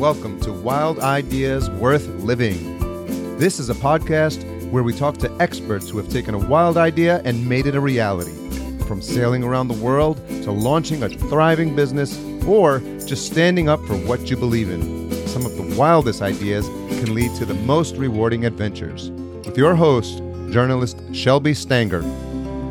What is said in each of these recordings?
welcome to Wild Ideas Worth Living. This is a podcast where we talk to experts who have taken a wild idea and made it a reality. From sailing around the world to launching a thriving business or just standing up for what you believe in. Some of the wildest ideas can lead to the most rewarding adventures. With your host, journalist Shelby Stanger.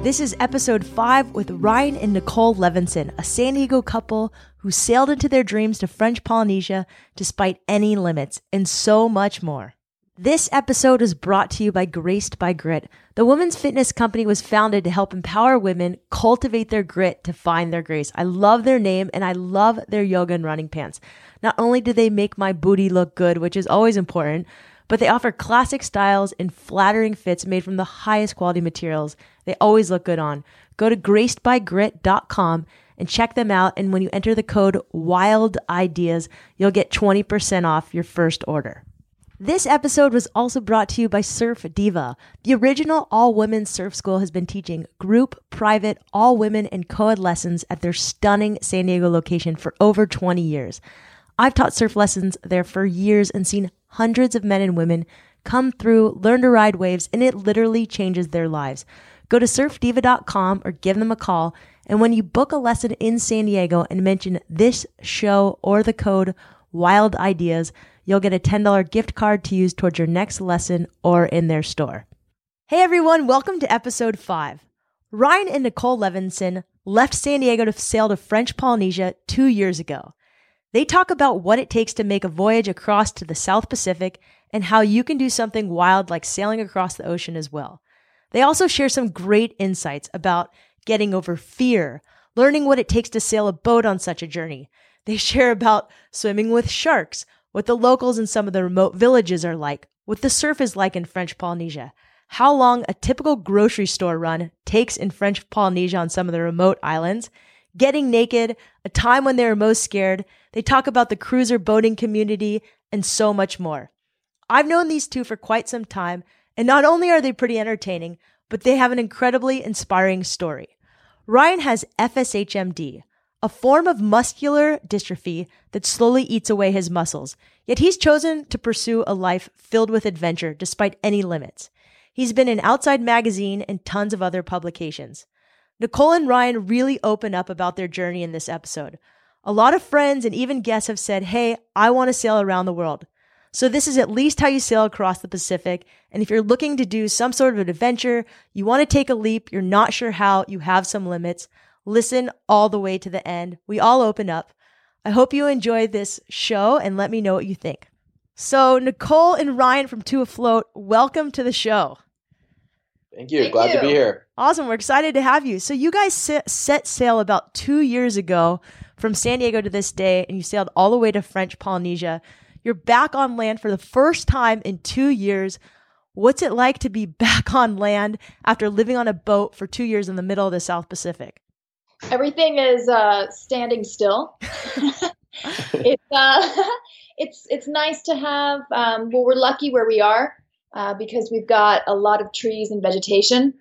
This is episode five with Ryan and Nicole Levinson, a San Diego couple who sailed into their dreams to French Polynesia despite any limits, and so much more. This episode is brought to you by Graced by Grit. The women's fitness company was founded to help empower women cultivate their grit to find their grace. I love their name and I love their yoga and running pants. Not only do they make my booty look good, which is always important, but they offer classic styles and flattering fits made from the highest quality materials. They always look good on. Go to gracedbygrit.com and check them out. And when you enter the code WILD IDEAS, you'll get 20% off your first order. This episode was also brought to you by Surf Diva. The original all women surf school has been teaching group, private, all women, and co ed lessons at their stunning San Diego location for over 20 years. I've taught surf lessons there for years and seen hundreds of men and women come through, learn to ride waves, and it literally changes their lives. Go to surfdiva.com or give them a call. And when you book a lesson in San Diego and mention this show or the code WILD IDEAS, you'll get a $10 gift card to use towards your next lesson or in their store. Hey everyone, welcome to episode five. Ryan and Nicole Levinson left San Diego to sail to French Polynesia two years ago. They talk about what it takes to make a voyage across to the South Pacific and how you can do something wild like sailing across the ocean as well. They also share some great insights about getting over fear, learning what it takes to sail a boat on such a journey. They share about swimming with sharks, what the locals in some of the remote villages are like, what the surf is like in French Polynesia, how long a typical grocery store run takes in French Polynesia on some of the remote islands, getting naked, a time when they were most scared. They talk about the cruiser boating community and so much more. I've known these two for quite some time, and not only are they pretty entertaining, but they have an incredibly inspiring story. Ryan has FSHMD, a form of muscular dystrophy that slowly eats away his muscles, yet he's chosen to pursue a life filled with adventure despite any limits. He's been in Outside Magazine and tons of other publications. Nicole and Ryan really open up about their journey in this episode. A lot of friends and even guests have said, Hey, I want to sail around the world. So this is at least how you sail across the Pacific. And if you're looking to do some sort of an adventure, you want to take a leap, you're not sure how, you have some limits, listen all the way to the end. We all open up. I hope you enjoy this show and let me know what you think. So, Nicole and Ryan from Two Afloat, welcome to the show. Thank you. Thank Glad you. to be here. Awesome. We're excited to have you. So, you guys set sail about two years ago from San Diego to this day, and you sailed all the way to French Polynesia. You're back on land for the first time in two years. What's it like to be back on land after living on a boat for two years in the middle of the South Pacific? Everything is uh, standing still. it's uh, it's it's nice to have. Um, well, we're lucky where we are uh, because we've got a lot of trees and vegetation.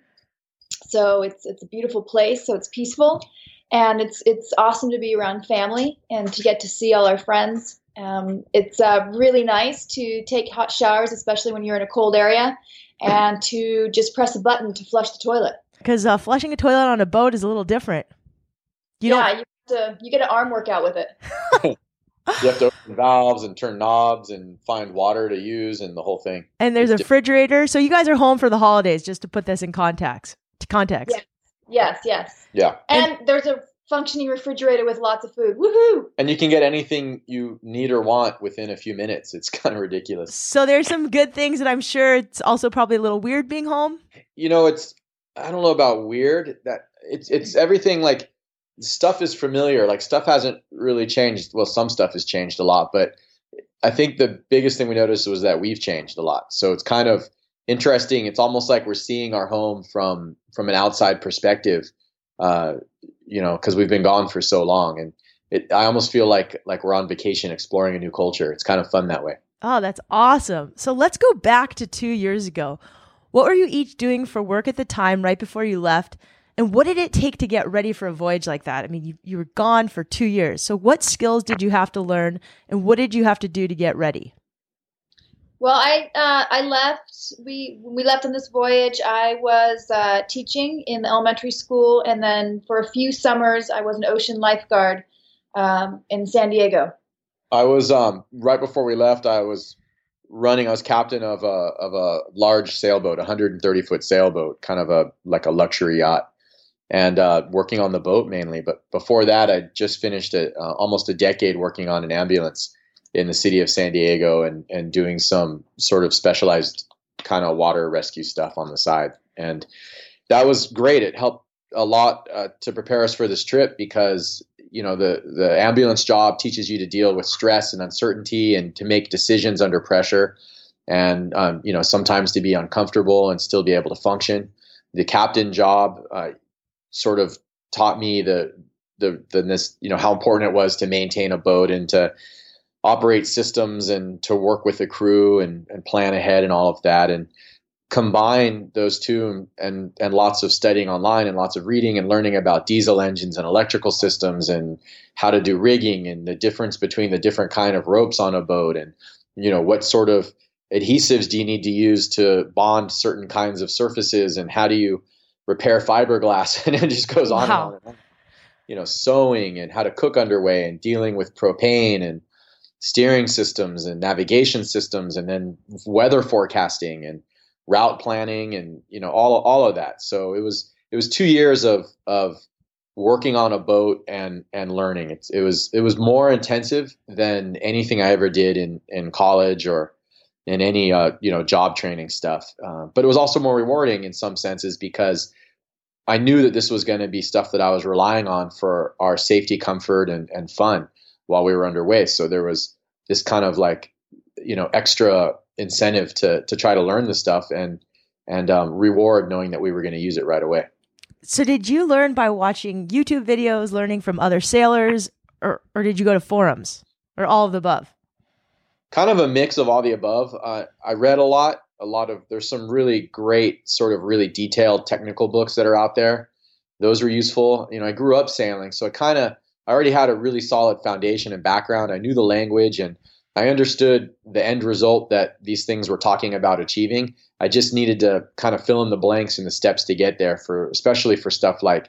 So it's it's a beautiful place. So it's peaceful, and it's it's awesome to be around family and to get to see all our friends. Um, it's uh, really nice to take hot showers, especially when you're in a cold area, and to just press a button to flush the toilet. Because uh, flushing a toilet on a boat is a little different. You yeah, don't, you have to, you get an arm workout with it. You have to open valves and turn knobs and find water to use and the whole thing. and there's a It's di- refrigerator. So you guys are home for the holidays, just to put this in context. To context. Yeah. Yes, yes. Yeah. And, there's a functioning refrigerator with lots of food. Woohoo! And you can get anything you need or want within a few minutes. It's kind of ridiculous. So there's some good things that I'm sure it's also probably a little weird being home. You know, it's I don't know about weird that it's it's everything like stuff is familiar. Like stuff hasn't really changed. Well, some stuff has changed a lot, but I think the biggest thing we noticed was that we've changed a lot. So it's kind of interesting. It's almost like we're seeing our home from from an outside perspective, uh, you know, because we've been gone for so long, and it, I almost feel like like we're on vacation exploring a new culture. It's kind of fun that way. Oh, that's awesome. So let's go back to two years ago. What were you each doing for work at the time right before you left? And what did it take to get ready for a voyage like that? I mean, you, you were gone for two years. So, what skills did you have to learn, and what did you have to do to get ready? Well, I uh, I left. We we left on this voyage, I was uh, teaching in the elementary school, and then for a few summers, I was an ocean lifeguard um, in San Diego. I was um, right before we left. I was running. I was captain of a of a large sailboat, 130 foot sailboat, kind of a like a luxury yacht, and uh, working on the boat mainly. But before that, I just finished a, uh, almost a decade working on an ambulance in the city of San Diego and and doing some sort of specialized kind of water rescue stuff on the side. And that was great. It helped a lot uh, to prepare us for this trip because you know the the ambulance job teaches you to deal with stress and uncertainty and to make decisions under pressure and um, you know sometimes to be uncomfortable and still be able to function the captain job uh, sort of taught me the the the this you know how important it was to maintain a boat and to operate systems and to work with the crew and, and plan ahead and all of that and combine those two and and lots of studying online and lots of reading and learning about diesel engines and electrical systems and how to do rigging and the difference between the different kind of ropes on a boat and you know what sort of adhesives do you need to use to bond certain kinds of surfaces and how do you repair fiberglass and it just goes on wow. and on and on you know sewing and how to cook underway and dealing with propane and steering systems and navigation systems and then weather forecasting and route planning and you know all all of that. So it was it was two years of of working on a boat and and learning. It's, it was it was more intensive than anything i ever did in in college or in any uh, you know job training stuff. Uh, but it was also more rewarding in some senses because i knew that this was going to be stuff that i was relying on for our safety comfort and, and fun while we were underway. So there was this kind of like, you know, extra incentive to to try to learn the stuff and and um, reward knowing that we were going to use it right away. So did you learn by watching YouTube videos, learning from other sailors, or or did you go to forums, or all of the above? Kind of a mix of all the above. Uh, I read a lot. A lot of there's some really great, sort of really detailed technical books that are out there. Those were useful. You know, I grew up sailing, so I kind of I already had a really solid foundation and background. I knew the language and I understood the end result that these things were talking about achieving. I just needed to kind of fill in the blanks and the steps to get there for especially for stuff like,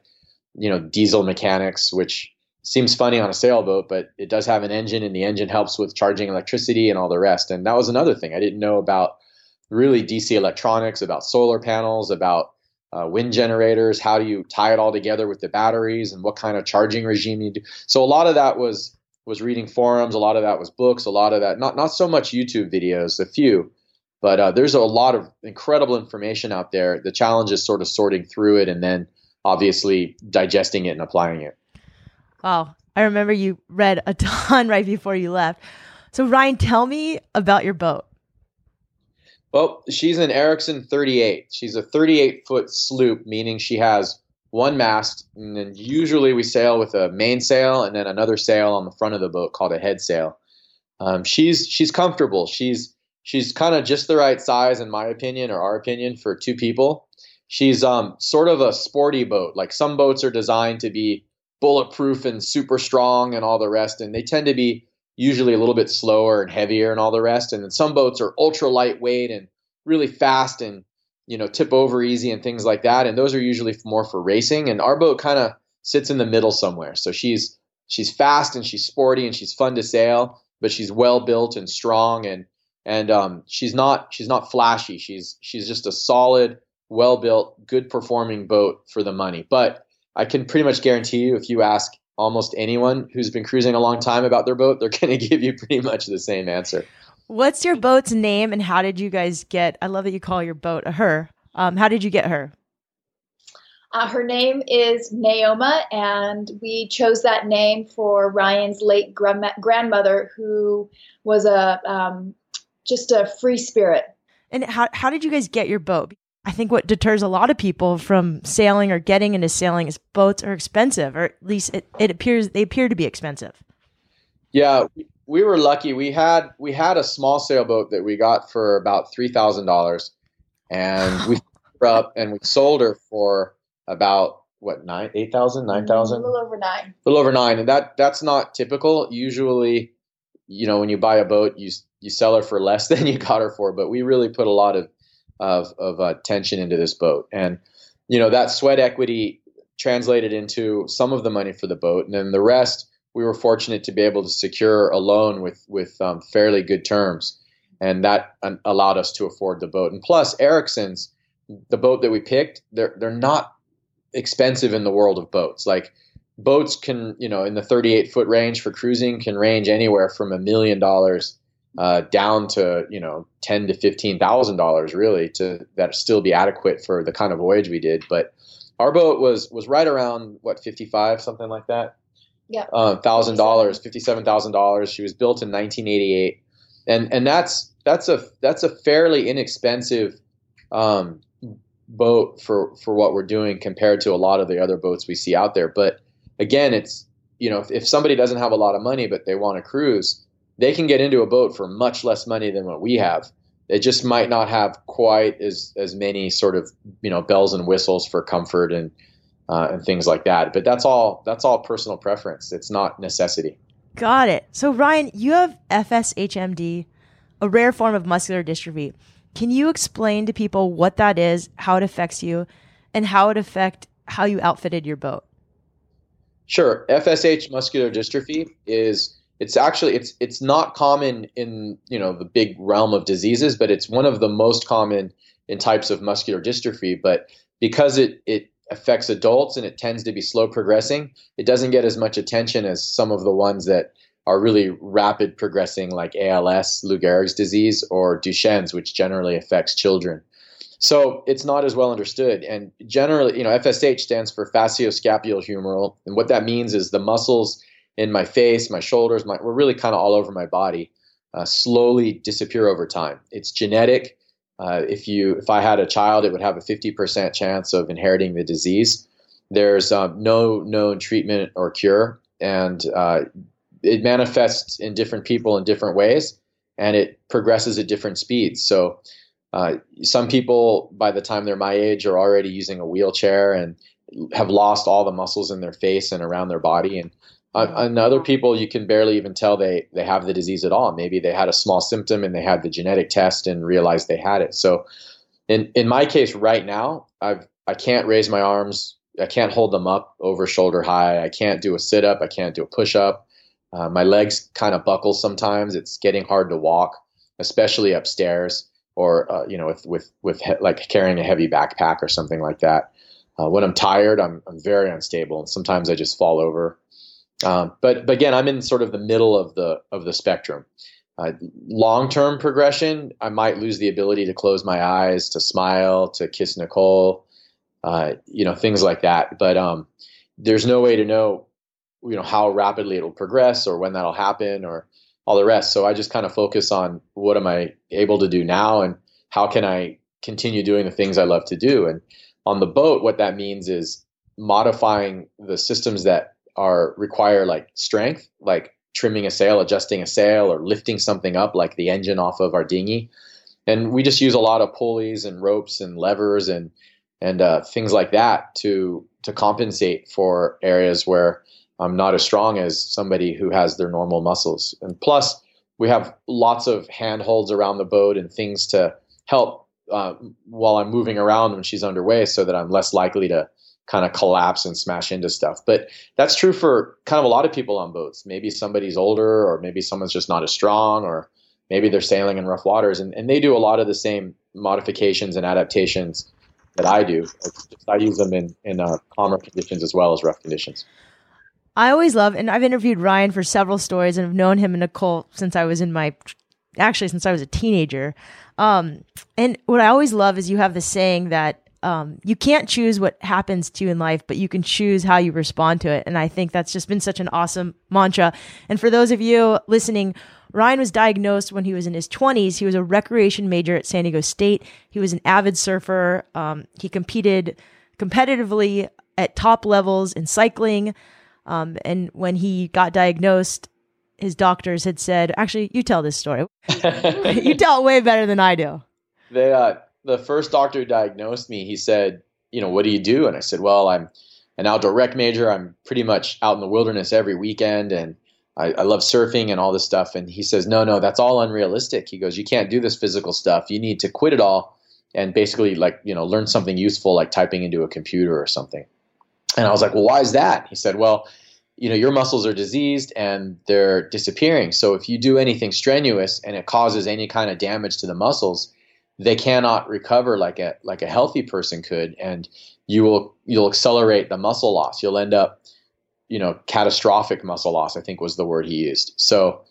you know, diesel mechanics, which seems funny on a sailboat, but it does have an engine and the engine helps with charging electricity and all the rest. And that was another thing. I didn't know about really DC electronics, about solar panels, about uh, wind generators how do you tie it all together with the batteries and what kind of charging regime you do? So a lot of that was was reading forums a lot of that was books a lot of that not not so much youtube videos a few but uh, there's a lot of incredible information out there. The challenge is sort of sorting through it and then obviously digesting it and applying it. Wow. I remember you read a ton right before you left. So ryan tell me about your boat well, she's an Ericson 38. She's a 38 foot sloop, meaning she has one mast, and then usually we sail with a mainsail and then another sail on the front of the boat called a head sail. Um, she's she's comfortable. She's she's kind of just the right size, in my opinion, or our opinion, for two people. She's um, sort of a sporty boat. Like some boats are designed to be bulletproof and super strong and all the rest, and they tend to be usually a little bit slower and heavier and all the rest. And then some boats are ultra lightweight and really fast and you know tip over easy and things like that. And those are usually more for racing. And our boat kind of sits in the middle somewhere. So she's she's fast and she's sporty and she's fun to sail, but she's well built and strong and and um, she's not she's not flashy. She's she's just a solid, well built, good performing boat for the money. But I can pretty much guarantee you, if you ask almost anyone who's been cruising a long time about their boat, they're going to give you pretty much the same answer. What's your boat's name and how did you guys get? I love that you call your boat a her. Um, how did you get her? Uh, her name is Naoma, and we chose that name for Ryan's late grandmother, who was a um, just a free spirit. And how how did you guys get your boat? I think what deters a lot of people from sailing or getting into sailing is boats are expensive, or at least it, it appears they appear to be expensive. Yeah, we were lucky. We had we had a small sailboat that we got for about three thousand dollars, and we up and we sold her for about what nine, eight thousand, mm, nine thousand, a little over nine. a little over nine, and that that's not typical. Usually, you know, when you buy a boat, you you sell her for less than you got her for. But we really put a lot of of of uh, tension into this boat, and you know that sweat equity translated into some of the money for the boat, and then the rest we were fortunate to be able to secure a loan with with um, fairly good terms, and that um, allowed us to afford the boat. And plus, Ericson's the boat that we picked, they're they're not expensive in the world of boats. Like boats can, you know, in the 38 foot range for cruising can range anywhere from a million dollars uh, down to you know ten to fifteen thousand dollars really to that still be adequate for the kind of voyage we did. But our boat was was right around what fifty five something like that. Yeah, um, thousand dollars, fifty seven thousand dollars. She was built in nineteen eighty eight, and and that's that's a that's a fairly inexpensive um, boat for for what we're doing compared to a lot of the other boats we see out there. But again, it's you know if, if somebody doesn't have a lot of money but they want to cruise they can get into a boat for much less money than what we have. It just might not have quite as as many sort of you know bells and whistles for comfort and uh, and things like that. But that's all that's all personal preference. It's not necessity. Got it. So Ryan, you have FSHMD, a rare form of muscular dystrophy. Can you explain to people what that is, how it affects you, and how it affect how you outfitted your boat? Sure. FSH muscular dystrophy is it's actually it's it's not common in you know the big realm of diseases, but it's one of the most common in types of muscular dystrophy. But because it it affects adults and it tends to be slow progressing, it doesn't get as much attention as some of the ones that are really rapid progressing, like ALS, Lou Gehrig's disease, or Duchenne's, which generally affects children. So it's not as well understood. And generally, you know, FSH stands for facioscapulohumeral, and what that means is the muscles in my face, my shoulders, my we're really kind of all over my body, uh, slowly disappear over time. It's genetic. Uh, if you if I had a child, it would have a 50% chance of inheriting the disease. There's um, no known treatment or cure, and uh, it manifests in different people in different ways, and it progresses at different speeds. So. Uh, some people, by the time they're my age, are already using a wheelchair and have lost all the muscles in their face and around their body. And on, other people, you can barely even tell they they have the disease at all. Maybe they had a small symptom and they had the genetic test and realized they had it. So, in in my case, right now, I've I can't raise my arms. I can't hold them up over shoulder high. I can't do a sit up. I can't do a push up. Uh, my legs kind of buckle sometimes. It's getting hard to walk, especially upstairs or uh, you know with with with he- like carrying a heavy backpack or something like that. Uh, when I'm tired, I'm I'm very unstable, and sometimes I just fall over. Um, but, but again, I'm in sort of the middle of the of the spectrum. Uh, Long term progression, I might lose the ability to close my eyes, to smile, to kiss Nicole, uh, you know, things like that. But um, there's no way to know, you know, how rapidly it'll progress or when that'll happen or all the rest. So I just kind of focus on what am I able to do now and how can I continue doing the things I love to do. And on the boat, what that means is modifying the systems that are require like strength, like trimming a sail, adjusting a sail, or lifting something up, like the engine off of our dinghy. And we just use a lot of pulleys and ropes and levers and and uh, things like that to to compensate for areas where I'm not as strong as somebody who has their normal muscles. And plus, we have lots of handholds around the boat and things to help uh, while I'm moving around when she's underway, so that I'm less likely to kind of collapse and smash into stuff. But that's true for kind of a lot of people on boats. Maybe somebody's older, or maybe someone's just not as strong, or maybe they're sailing in rough waters. And, and they do a lot of the same modifications and adaptations that I do. I use them in, in uh, calmer conditions as well as rough conditions. I always love, and I've interviewed Ryan for several stories and have known him and Nicole since I was in my, actually, since I was a teenager. Um, and what I always love is you have the saying that um, you can't choose what happens to you in life, but you can choose how you respond to it. And I think that's just been such an awesome mantra. And for those of you listening, Ryan was diagnosed when he was in his 20s. He was a recreation major at San Diego State. He was an avid surfer. Um, he competed competitively at top levels in cycling. Um, and when he got diagnosed, his doctors had said, actually, you tell this story. you tell it way better than I do. They, uh, the first doctor who diagnosed me, he said, you know, what do you do? And I said, well, I'm an outdoor rec major. I'm pretty much out in the wilderness every weekend and I, I, love surfing and all this stuff. And he says, no, no, that's all unrealistic. He goes, you can't do this physical stuff. You need to quit it all and basically like, you know, learn something useful like typing into a computer or something. And I was like, well, why is that? He said, well, you know, your muscles are diseased and they're disappearing. So if you do anything strenuous and it causes any kind of damage to the muscles, they cannot recover like a like a healthy person could and you will you'll accelerate the muscle loss. You'll end up you know, catastrophic muscle loss, I think was the word he used. So,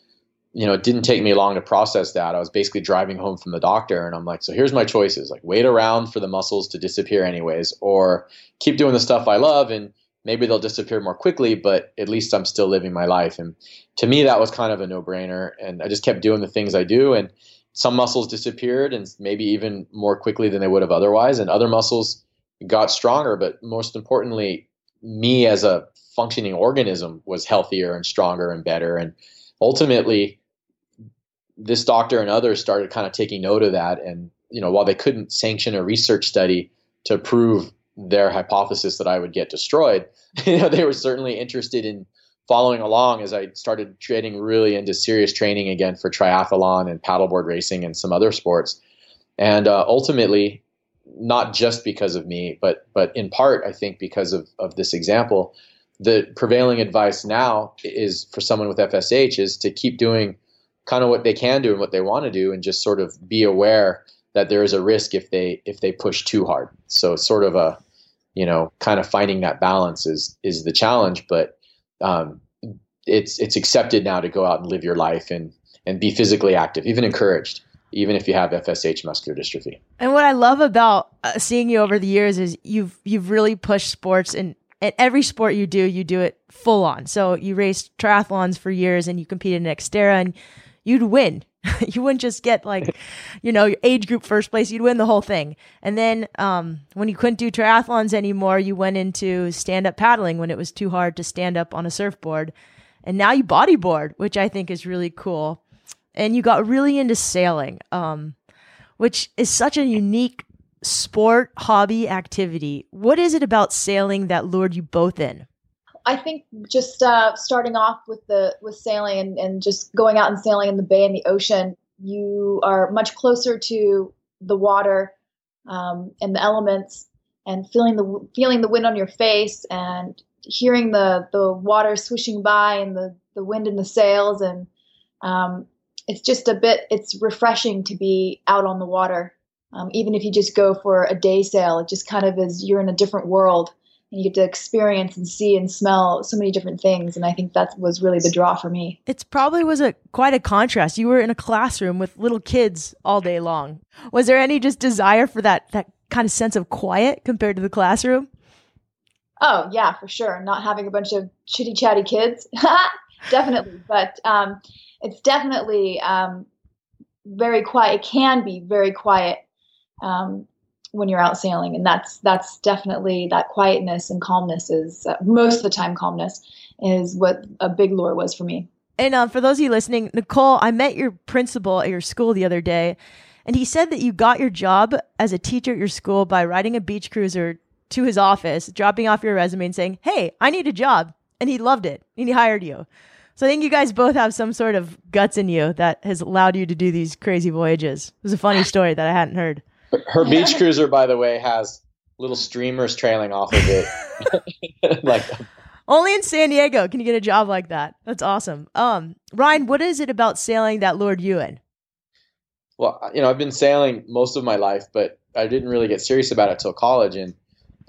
you know, it didn't take me long to process that. I was basically driving home from the doctor and I'm like, so here's my choices like wait around for the muscles to disappear anyways, or keep doing the stuff I love and maybe they'll disappear more quickly, but at least I'm still living my life. And to me, that was kind of a no brainer. And I just kept doing the things I do. And some muscles disappeared and maybe even more quickly than they would have otherwise. And other muscles got stronger. But most importantly, me as a functioning organism was healthier and stronger and better. And ultimately, this doctor and others started kind of taking note of that. And you know, while they couldn't sanction a research study to prove their hypothesis that I would get destroyed, you know, they were certainly interested in following along as I started getting really into serious training again for triathlon and paddleboard racing and some other sports. And uh, ultimately, not just because of me, but but in part, I think because of of this example, the prevailing advice now is for someone with FSH is to keep doing kind of what they can do and what they want to do and just sort of be aware that there is a risk if they if they push too hard. So sort of a you know kind of finding that balance is is the challenge, but um, it's it's accepted now to go out and live your life and and be physically active, even encouraged even if you have FSH muscular dystrophy. And what I love about uh, seeing you over the years is you've you've really pushed sports and and every sport you do, you do it full on. So you raced triathlons for years and you competed in Xterra and you'd win. you wouldn't just get like, you know, your age group first place. You'd win the whole thing. And then um, when you couldn't do triathlons anymore, you went into stand up paddling when it was too hard to stand up on a surfboard. And now you bodyboard, which I think is really cool. And you got really into sailing, um, which is such a unique sport, hobby, activity. What is it about sailing that lured you both in? I think just uh, starting off with the with sailing and, and just going out and sailing in the bay and the ocean, you are much closer to the water um, and the elements, and feeling the feeling the wind on your face and hearing the the water swishing by and the the wind in the sails and um, it's just a bit it's refreshing to be out on the water. Um, even if you just go for a day sail, it just kind of is you're in a different world you get to experience and see and smell so many different things. And I think that was really the draw for me. It's probably was a quite a contrast. You were in a classroom with little kids all day long. Was there any just desire for that that kind of sense of quiet compared to the classroom? Oh yeah, for sure. Not having a bunch of chitty chatty kids, definitely. But um, it's definitely um, very quiet. It can be very quiet um, when you're out sailing, and that's that's definitely that quietness and calmness is uh, most of the time calmness is what a big lure was for me. And uh, for those of you listening, Nicole, I met your principal at your school the other day, and he said that you got your job as a teacher at your school by riding a beach cruiser to his office, dropping off your resume, and saying, "Hey, I need a job," and he loved it, and he hired you. So I think you guys both have some sort of guts in you that has allowed you to do these crazy voyages. It was a funny story that I hadn't heard. Her beach cruiser, by the way, has little streamers trailing off of it. like only in San Diego can you get a job like that. That's awesome. Um, Ryan, what is it about sailing that lured you in? Well, you know, I've been sailing most of my life, but I didn't really get serious about it till college. And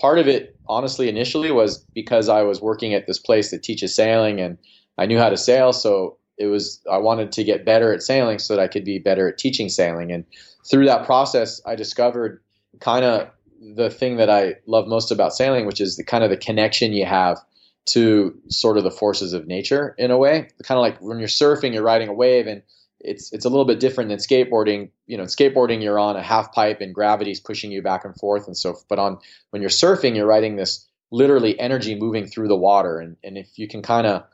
part of it, honestly, initially was because I was working at this place that teaches sailing, and I knew how to sail. So it was I wanted to get better at sailing so that I could be better at teaching sailing. And through that process, I discovered kind of the thing that I love most about sailing, which is the kind of the connection you have to sort of the forces of nature in a way. Kind of like when you're surfing, you're riding a wave, and it's it's a little bit different than skateboarding. You know, skateboarding you're on a half pipe and gravity's pushing you back and forth and so. But on when you're surfing, you're riding this literally energy moving through the water, and and if you can kind of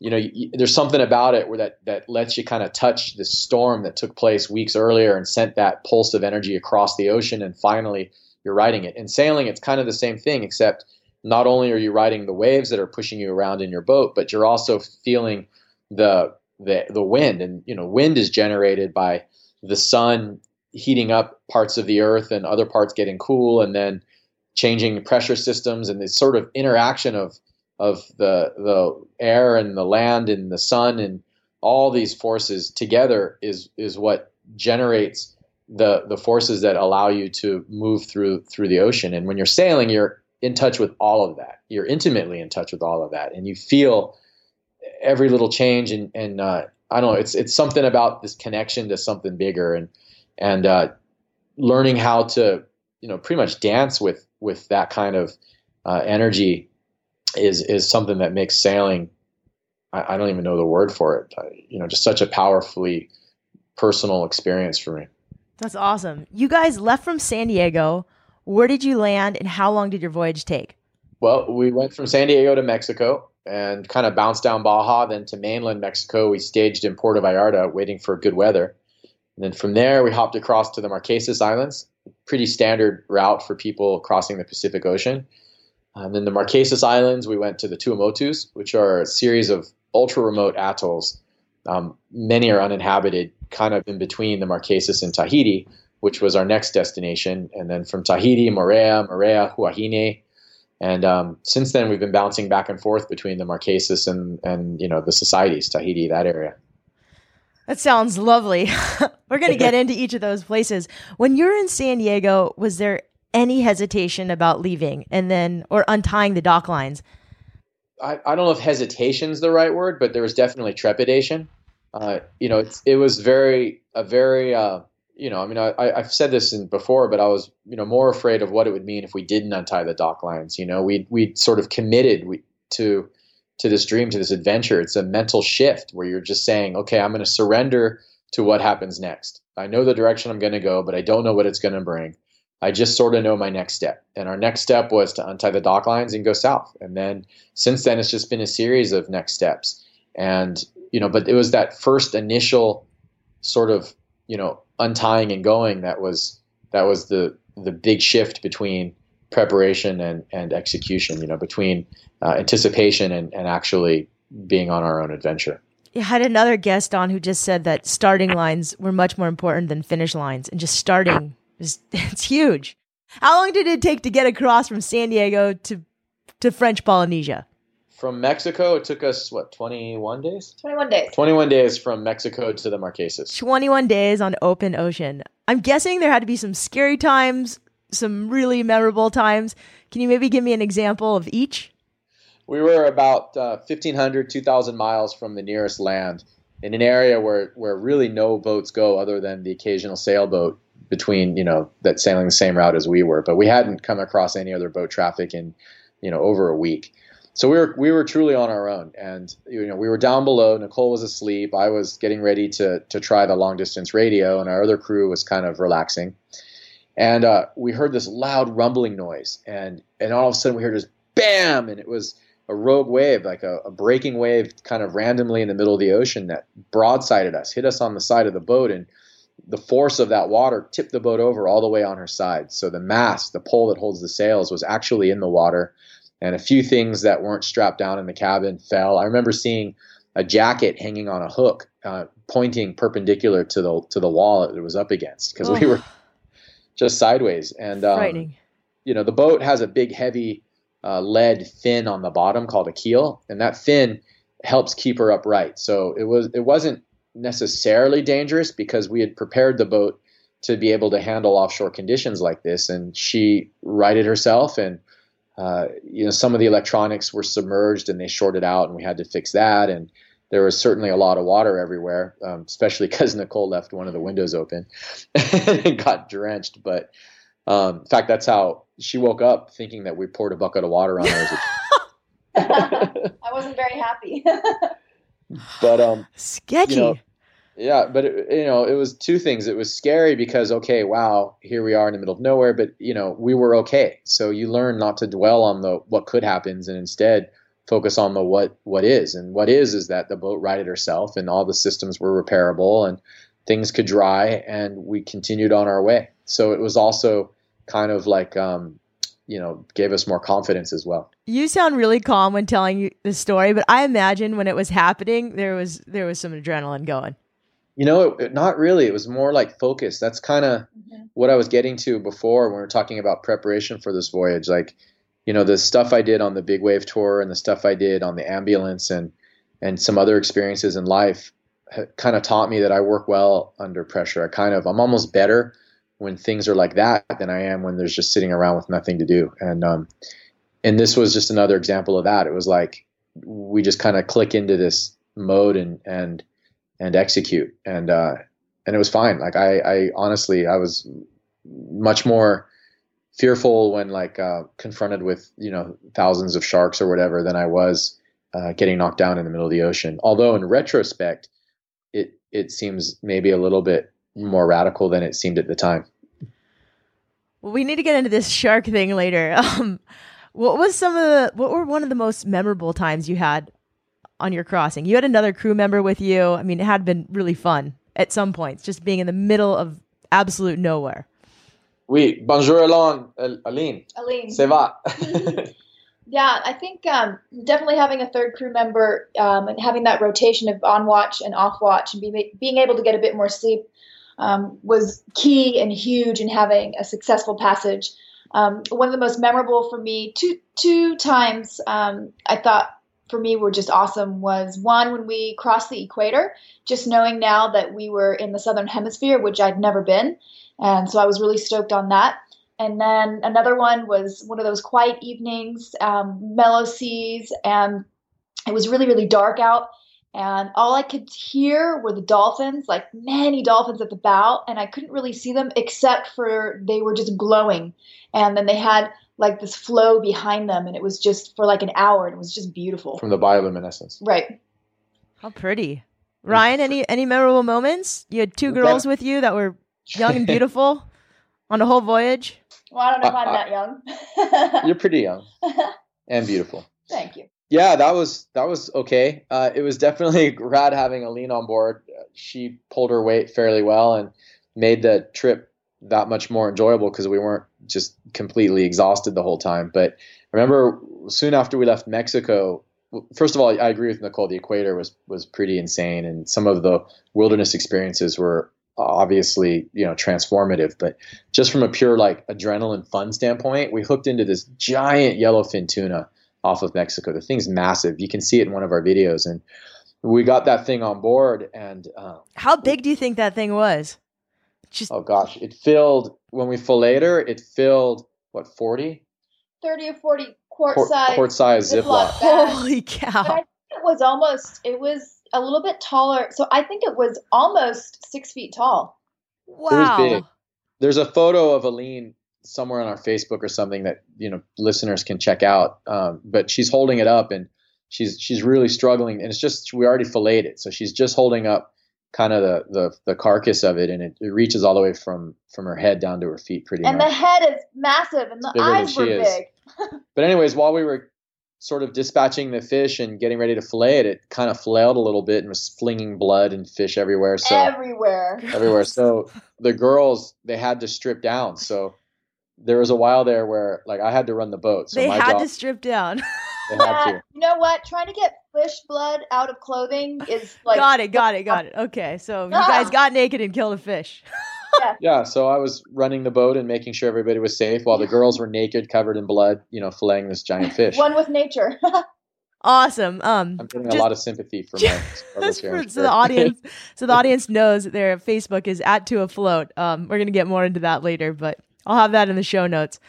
you know, there's something about it where that that lets you kind of touch the storm that took place weeks earlier and sent that pulse of energy across the ocean, and finally you're riding it. In sailing, it's kind of the same thing, except not only are you riding the waves that are pushing you around in your boat, but you're also feeling the the the wind. And you know, wind is generated by the sun heating up parts of the earth and other parts getting cool, and then changing pressure systems and this sort of interaction of of the the air and the land and the sun and all these forces together is is what generates the the forces that allow you to move through through the ocean. And when you're sailing you're in touch with all of that. You're intimately in touch with all of that. And you feel every little change and and uh, I don't know it's it's something about this connection to something bigger and and uh, learning how to you know pretty much dance with with that kind of uh, energy is is something that makes sailing I, I, don't even know the word for it uh, you know just such a powerfully personal experience for me. That's awesome. You guys left from san diego. Where did you land and how long did your voyage take? Well we went from san diego to mexico and kind of bounced down baja then to mainland mexico. We staged in puerto vallarta waiting for good weather. And then from there we hopped across to the marquesas islands pretty standard route for people crossing the pacific ocean and then the Marquesas Islands, we went to the Tuamotus, which are a series of ultra remote atolls. Um, many are uninhabited, kind of in between the Marquesas and Tahiti, which was our next destination. And then from Tahiti, Moorea, Moorea, Huahine. And um, since then, we've been bouncing back and forth between the Marquesas and, and you know the societies, Tahiti, that area. That sounds lovely. We're going to get into each of those places. When you're in San Diego, was there any hesitation about leaving and then or untying the dock lines? I, I don't know if hesitation is the right word, but there was definitely trepidation. Uh, you know, it was very a very uh, you know, I mean, I, I've said this in before, but I was you know more afraid of what it would mean if we didn't untie the dock lines. You know, we we sort of committed we, to to this dream, to this adventure. It's a mental shift where you're just saying, okay, I'm going to surrender to what happens next. I know the direction I'm going to go, but I don't know what it's going to bring. I just sort of know my next step. And our next step was to untie the dock lines and go south. And then since then, it's just been a series of next steps. And, you know, but it was that first initial sort of, you know, untying and going that was, that was the, the big shift between preparation and, and execution, you know, between uh, anticipation and, and actually being on our own adventure. I had another guest on who just said that starting lines were much more important than finish lines and just starting it's, it's huge. How long did it take to get across from San Diego to to French Polynesia? From Mexico, it took us what twenty one days. Twenty one days. Twenty one days from Mexico to the Marquesas. Twenty one days on open ocean. I'm guessing there had to be some scary times, some really memorable times. Can you maybe give me an example of each? We were about uh, 1,500, 2,000 miles from the nearest land in an area where, where really no boats go other than the occasional sailboat between you know that sailing the same route as we were, but we hadn't come across any other boat traffic in you know over a week. So we were we were truly on our own, and you know we were down below. Nicole was asleep. I was getting ready to to try the long distance radio, and our other crew was kind of relaxing. And uh, we heard this loud rumbling noise, and and all of a sudden we heard this bam, and it was a rogue wave, like a, a breaking wave, kind of randomly in the middle of the ocean that broadsided us, hit us on the side of the boat, and the force of that water tipped the boat over all the way on her side. So the mast, the pole that holds the sails, was actually in the water, and a few things that weren't strapped down in the cabin fell. I remember seeing a jacket hanging on a hook, uh, pointing perpendicular to the to the wall it was up against because oh. we were just sideways. And um, you know, the boat has a big, heavy uh, lead fin on the bottom called a keel, and that fin helps keep her upright. So it was it wasn't necessarily dangerous because we had prepared the boat to be able to handle offshore conditions like this. And she righted herself, and uh, you know some of the electronics were submerged and they shorted out, and we had to fix that. And there was certainly a lot of water everywhere, um, especially because Nicole left one of the windows open and got drenched. But um, in fact, that's how she woke up thinking that we poured a bucket of water on her. I wasn't very happy. But um sketchy. You know, yeah, but it, you know, it was two things. It was scary because okay, wow, here we are in the middle of nowhere, but you know, we were okay. So you learn not to dwell on the what could happen and instead focus on the what what is. And what is is that the boat righted herself and all the systems were repairable and things could dry and we continued on our way. So it was also kind of like um, you know gave us more confidence as well. You sound really calm when telling you the story, but I imagine when it was happening, there was there was some adrenaline going. You know, it, it, not really. It was more like focus. That's kind of mm-hmm. what I was getting to before when we are talking about preparation for this voyage. Like, you know, the stuff I did on the big wave tour and the stuff I did on the ambulance and and some other experiences in life kind of taught me that I work well under pressure. I kind of I'm almost better when things are like that than I am when there's just sitting around with nothing to do. And um, and this was just another example of that. It was like we just kind of click into this mode and and and execute and uh, and it was fine. Like I, I honestly I was much more fearful when like uh, confronted with you know thousands of sharks or whatever than I was uh, getting knocked down in the middle of the ocean. Although in retrospect, it it seems maybe a little bit more radical than it seemed at the time. We need to get into this shark thing later. Um, what was some of the what were one of the most memorable times you had on your crossing? You had another crew member with you. I mean, it had been really fun at some points, just being in the middle of absolute nowhere. Oui, bonjour Aline. Aline. Aline. Ça va? yeah, I think um, definitely having a third crew member um, and having that rotation of on watch and off watch and be, being able to get a bit more sleep um, was key and huge in having a successful passage. Um, one of the most memorable for me, two two times um, I thought for me were just awesome was one when we crossed the equator, just knowing now that we were in the southern hemisphere, which I'd never been, and so I was really stoked on that. And then another one was one of those quiet evenings, um, mellow seas, and it was really really dark out and all I could hear were the dolphins, like many dolphins at the bow, and I couldn't really see them except for they were just glowing. And then they had like this flow behind them, and it was just for like an hour, and it was just beautiful. From the bioluminescence. Right. How pretty. Ryan, any any memorable moments? You had two girls with you that were young and beautiful on a whole voyage. Well, I don't know if I'm uh, that young. You're pretty young and beautiful. Thank you yeah, that was that was okay. Uh, it was definitely rad having Aline on board. She pulled her weight fairly well and made the trip that much more enjoyable because we weren't just completely exhausted the whole time. But remember, soon after we left Mexico, first of all, I agree with Nicole. The equator was was pretty insane, and some of the wilderness experiences were obviously you know transformative. But just from a pure like adrenaline fun standpoint, we hooked into this giant yellowfin tuna off of Mexico. The thing's massive. You can see it in one of our videos, and we got that thing on board. And um, how big do you think that thing was? Just oh gosh, it filled when we filleted her. It filled what forty? Thirty or forty quart, quart size. Quart size Ziploc. Holy cow! it was almost. It was a little bit taller. So I think it was almost six feet tall. Wow. There's a photo of Aline somewhere on our Facebook or something that you know listeners can check out. Um, but she's holding it up and she's she's really struggling, and it's just we already filleted it, so she's just holding up kind of the, the the carcass of it, and it, it reaches all the way from from her head down to her feet, pretty and much. The head is massive, and the eyes were big. but anyways, while we were sort of dispatching the fish and getting ready to fillet it, it kind of flailed a little bit and was flinging blood and fish everywhere. So everywhere, everywhere. So the girls they had to strip down. So there was a while there where like I had to run the boat. So they had job, to strip down. they had to. You know what? Trying to get fish blood out of clothing is like got it, got it, got it. Okay, so you guys got naked and killed a fish. yeah. yeah, so I was running the boat and making sure everybody was safe while the girls were naked, covered in blood, you know, filleting this giant fish. One with nature. Awesome. Um, I'm getting just, a lot of sympathy from my for, so the audience, so the audience knows their Facebook is at Two Afloat. Um, we're gonna get more into that later, but I'll have that in the show notes.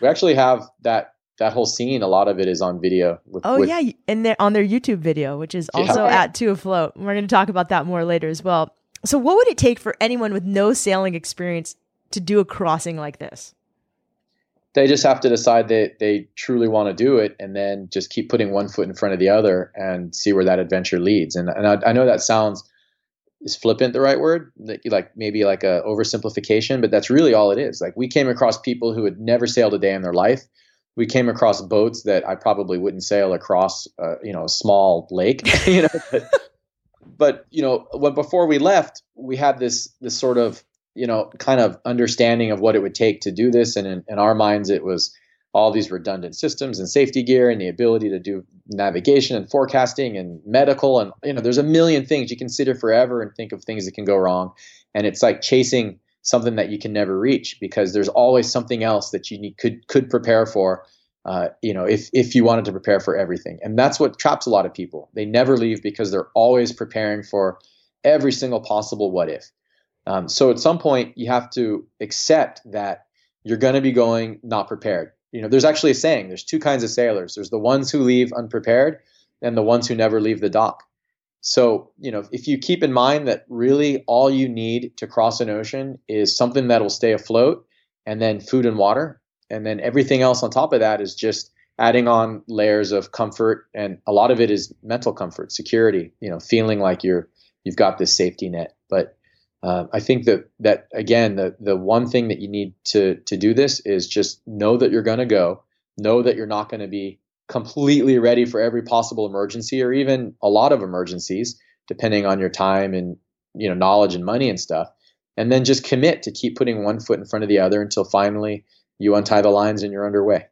We actually have that that whole scene. A lot of it is on video. With, oh with, yeah, and they're on their YouTube video, which is also yeah. at Two Afloat. We're going to talk about that more later as well. So, what would it take for anyone with no sailing experience to do a crossing like this? They just have to decide that they truly want to do it, and then just keep putting one foot in front of the other and see where that adventure leads. And, and I, I know that sounds is flippant the right word like maybe like a oversimplification but that's really all it is. Like we came across people who had never sailed a day in their life. We came across boats that i probably wouldn't sail across uh, you know a small lake you know but, but you know when before we left we had this this sort of you know kind of understanding of what it would take to do this and in, in our minds it was all these redundant systems and safety gear and the ability to do navigation and forecasting and medical and you know there's a million things you consider forever and think of things that can go wrong. And it's like chasing something that you can never reach because there's always something else that you need, could could prepare for uh, you know if if you wanted to prepare for everything. And that's what traps a lot of people. They never leave because they're always preparing for every single possible what if. Um, so at some point you have to accept that you're going to be going not prepared you know, there's actually a saying there's two kinds of sailors there's the ones who leave unprepared and the ones who never leave the dock. So, you know, if you keep in mind that really all you need to cross an ocean is something that'll stay afloat and then food and water, and then everything else on top of that is just adding on layers of comfort and a lot of it is mental comfort, security, you know, feeling like you're you've got this safety net. But uh, I think that that again, the the one thing that you need to to do this is just know that you're going to go, know that you're not going to be completely ready for every possible emergency or even a lot of emergencies, depending on your time and you know knowledge and money and stuff, and then just commit to keep putting one foot in front of the other until finally you untie the lines and you're underway.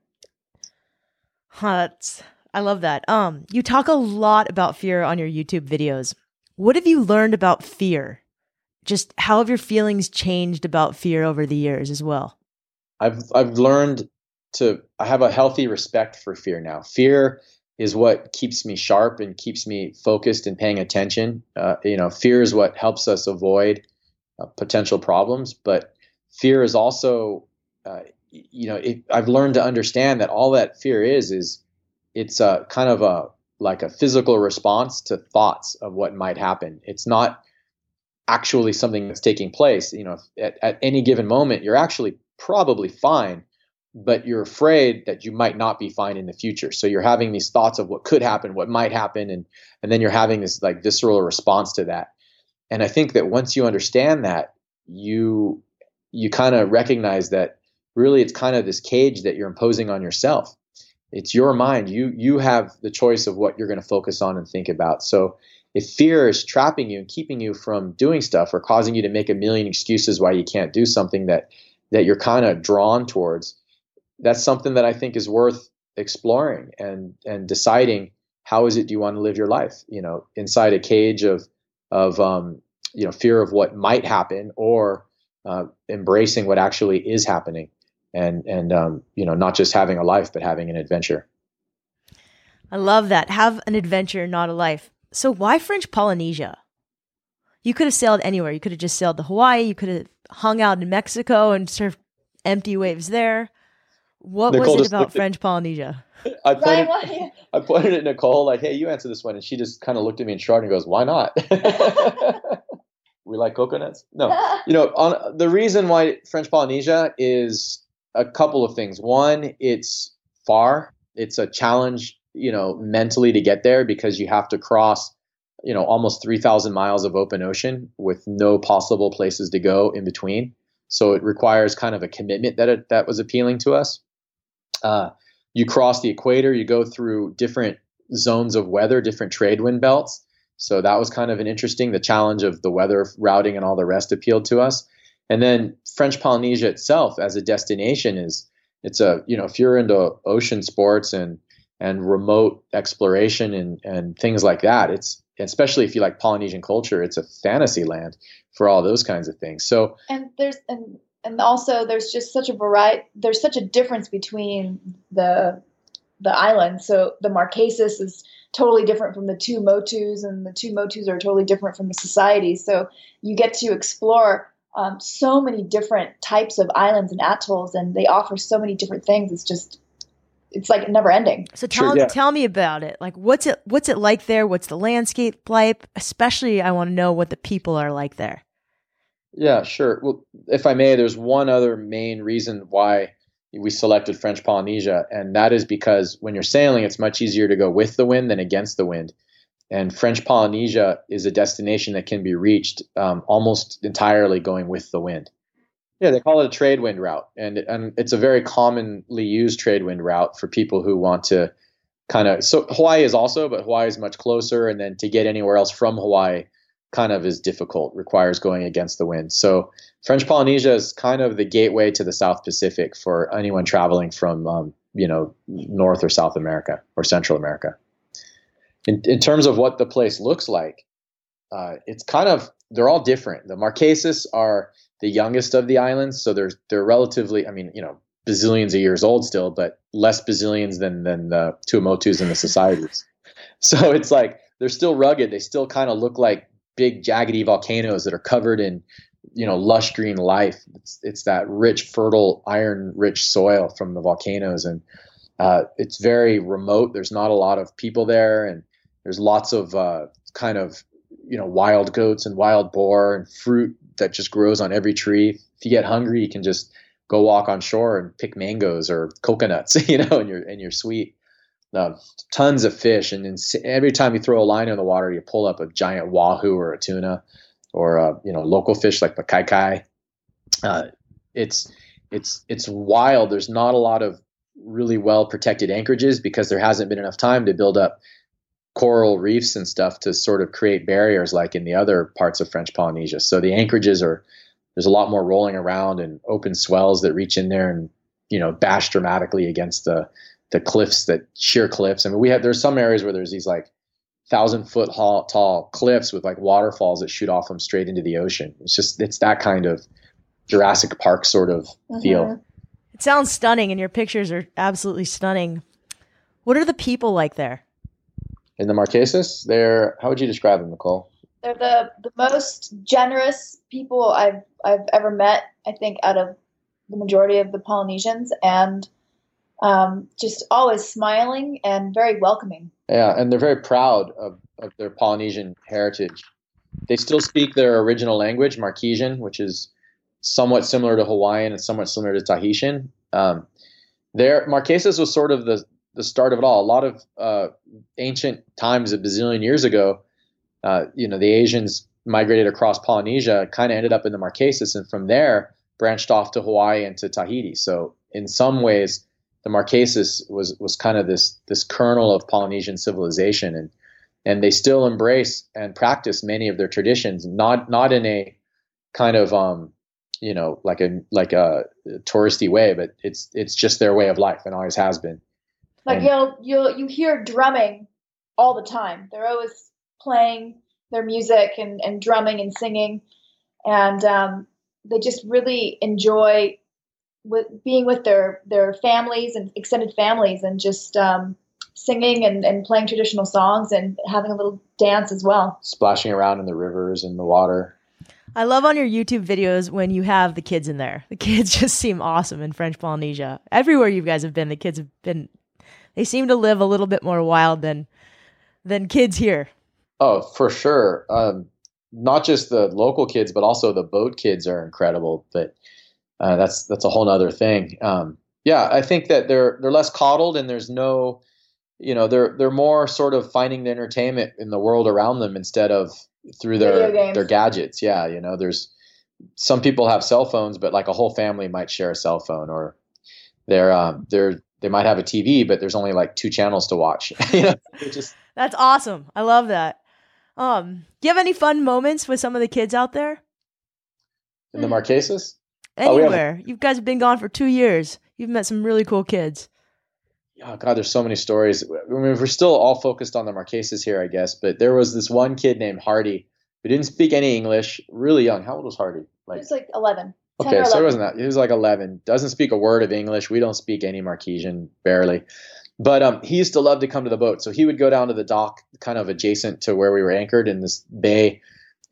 That's I love that. Um, you talk a lot about fear on your YouTube videos. What have you learned about fear? Just how have your feelings changed about fear over the years as well? I've I've learned to I have a healthy respect for fear now. Fear is what keeps me sharp and keeps me focused and paying attention. Uh, you know, fear is what helps us avoid uh, potential problems, but fear is also, uh, you know, it, I've learned to understand that all that fear is is it's a kind of a like a physical response to thoughts of what might happen. It's not actually something that's taking place. You know, at, at any given moment, you're actually probably fine, but you're afraid that you might not be fine in the future. So you're having these thoughts of what could happen, what might happen, and and then you're having this like visceral response to that. And I think that once you understand that, you you kind of recognize that really it's kind of this cage that you're imposing on yourself. It's your mind. You you have the choice of what you're going to focus on and think about. So if fear is trapping you and keeping you from doing stuff or causing you to make a million excuses why you can't do something that that you're kind of drawn towards that's something that i think is worth exploring and and deciding how is it do you want to live your life you know inside a cage of of um, you know fear of what might happen or uh, embracing what actually is happening and and um, you know not just having a life but having an adventure. I love that. Have an adventure not a life so why French Polynesia? You could have sailed anywhere. You could have just sailed to Hawaii. You could have hung out in Mexico and surfed empty waves there. What Nicole was it about French at, Polynesia? I pointed, I pointed at Nicole like, "Hey, you answer this one," and she just kind of looked at me and shrugged and goes, "Why not?" we like coconuts. No, you know, on the reason why French Polynesia is a couple of things. One, it's far. It's a challenge you know, mentally to get there because you have to cross, you know, almost 3,000 miles of open ocean with no possible places to go in between. So it requires kind of a commitment that it, that was appealing to us. Uh, you cross the equator, you go through different zones of weather, different trade wind belts. So that was kind of an interesting. The challenge of the weather routing and all the rest appealed to us. And then French Polynesia itself as a destination is it's a you know if you're into ocean sports and and remote exploration and, and things like that. It's especially if you like Polynesian culture, it's a fantasy land for all those kinds of things. So and there's and and also there's just such a variety. There's such a difference between the the islands. So the Marquesas is totally different from the Tuamotus, and the Tuamotus are totally different from the society. So you get to explore um, so many different types of islands and atolls, and they offer so many different things. It's just it's like never ending. So tell sure, yeah. tell me about it. Like what's it what's it like there? What's the landscape like? Especially I want to know what the people are like there. Yeah, sure. Well, if I may, there's one other main reason why we selected French Polynesia, and that is because when you're sailing, it's much easier to go with the wind than against the wind. And French Polynesia is a destination that can be reached um, almost entirely going with the wind. Yeah, they call it a trade wind route, and and it's a very commonly used trade wind route for people who want to kind of. So Hawaii is also, but Hawaii is much closer, and then to get anywhere else from Hawaii kind of is difficult, requires going against the wind. So French Polynesia is kind of the gateway to the South Pacific for anyone traveling from um, you know North or South America or Central America. In, in terms of what the place looks like, uh, it's kind of they're all different. The Marquesas are the youngest of the islands, so they're they're relatively. I mean, you know, bazillions of years old still, but less bazillions than than the Tuamotus and the societies. so it's like they're still rugged. They still kind of look like big jaggedy volcanoes that are covered in you know lush green life. It's it's that rich, fertile, iron rich soil from the volcanoes, and uh, it's very remote. There's not a lot of people there, and there's lots of uh, kind of you know wild goats and wild boar and fruit that just grows on every tree. If you get hungry, you can just go walk on shore and pick mangoes or coconuts, you know, and you're and you're sweet. Uh, tons of fish, and then every time you throw a line in the water, you pull up a giant wahoo or a tuna, or uh, you know local fish like the kai kai. Uh, it's it's it's wild. There's not a lot of really well protected anchorages because there hasn't been enough time to build up coral reefs and stuff to sort of create barriers like in the other parts of French Polynesia. So the anchorages are there's a lot more rolling around and open swells that reach in there and you know bash dramatically against the the cliffs that sheer cliffs. I mean we have there's some areas where there's these like thousand foot tall tall cliffs with like waterfalls that shoot off them straight into the ocean. It's just it's that kind of Jurassic Park sort of mm-hmm. feel. It sounds stunning and your pictures are absolutely stunning. What are the people like there? In the Marquesas. They're how would you describe them, Nicole? They're the, the most generous people I've I've ever met. I think out of the majority of the Polynesians, and um, just always smiling and very welcoming. Yeah, and they're very proud of, of their Polynesian heritage. They still speak their original language, Marquesian, which is somewhat similar to Hawaiian and somewhat similar to Tahitian. Um, their Marquesas was sort of the the start of it all. A lot of uh, ancient times, a bazillion years ago, uh, you know, the Asians migrated across Polynesia, kind of ended up in the Marquesas, and from there branched off to Hawaii and to Tahiti. So in some ways, the Marquesas was was kind of this this kernel of Polynesian civilization, and and they still embrace and practice many of their traditions, not not in a kind of um, you know like a like a touristy way, but it's it's just their way of life and always has been. Like and, you'll you'll you hear drumming all the time. They're always playing their music and, and drumming and singing, and um, they just really enjoy with being with their their families and extended families and just um, singing and, and playing traditional songs and having a little dance as well. Splashing around in the rivers and the water. I love on your YouTube videos when you have the kids in there. The kids just seem awesome in French Polynesia. Everywhere you guys have been, the kids have been they seem to live a little bit more wild than than kids here. Oh, for sure. Um, not just the local kids, but also the boat kids are incredible. But uh, that's that's a whole other thing. Um, yeah, I think that they're they're less coddled, and there's no, you know, they're they're more sort of finding the entertainment in the world around them instead of through their their gadgets. Yeah, you know, there's some people have cell phones, but like a whole family might share a cell phone, or they're um, they're they might have a TV, but there's only like two channels to watch. you know, just that's awesome. I love that. Um, do you have any fun moments with some of the kids out there? In the Marquesas? Anywhere. Oh, have... You guys have been gone for two years. You've met some really cool kids. Oh God, there's so many stories. I mean, we're still all focused on the Marquesas here, I guess. But there was this one kid named Hardy who didn't speak any English. Really young. How old was Hardy? Like, he was like 11. Okay, so it wasn't that. He was like 11. Doesn't speak a word of English. We don't speak any Marquesian, barely. But um, he used to love to come to the boat. So he would go down to the dock, kind of adjacent to where we were anchored in this bay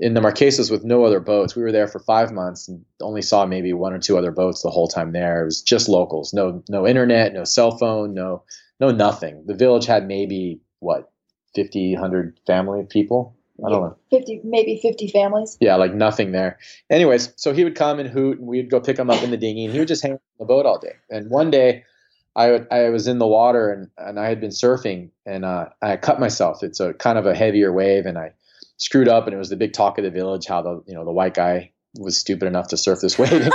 in the Marquesas with no other boats. We were there for five months and only saw maybe one or two other boats the whole time there. It was just locals. No, no internet, no cell phone, no, no nothing. The village had maybe what 50, 100 family people. I don't know. 50, maybe 50 families. Yeah, like nothing there. Anyways, so he would come and hoot, and we'd go pick him up in the dinghy, and he would just hang on the boat all day. And one day, I, would, I was in the water and, and I had been surfing, and uh, I cut myself. It's a kind of a heavier wave, and I screwed up, and it was the big talk of the village how the you know the white guy was stupid enough to surf this wave.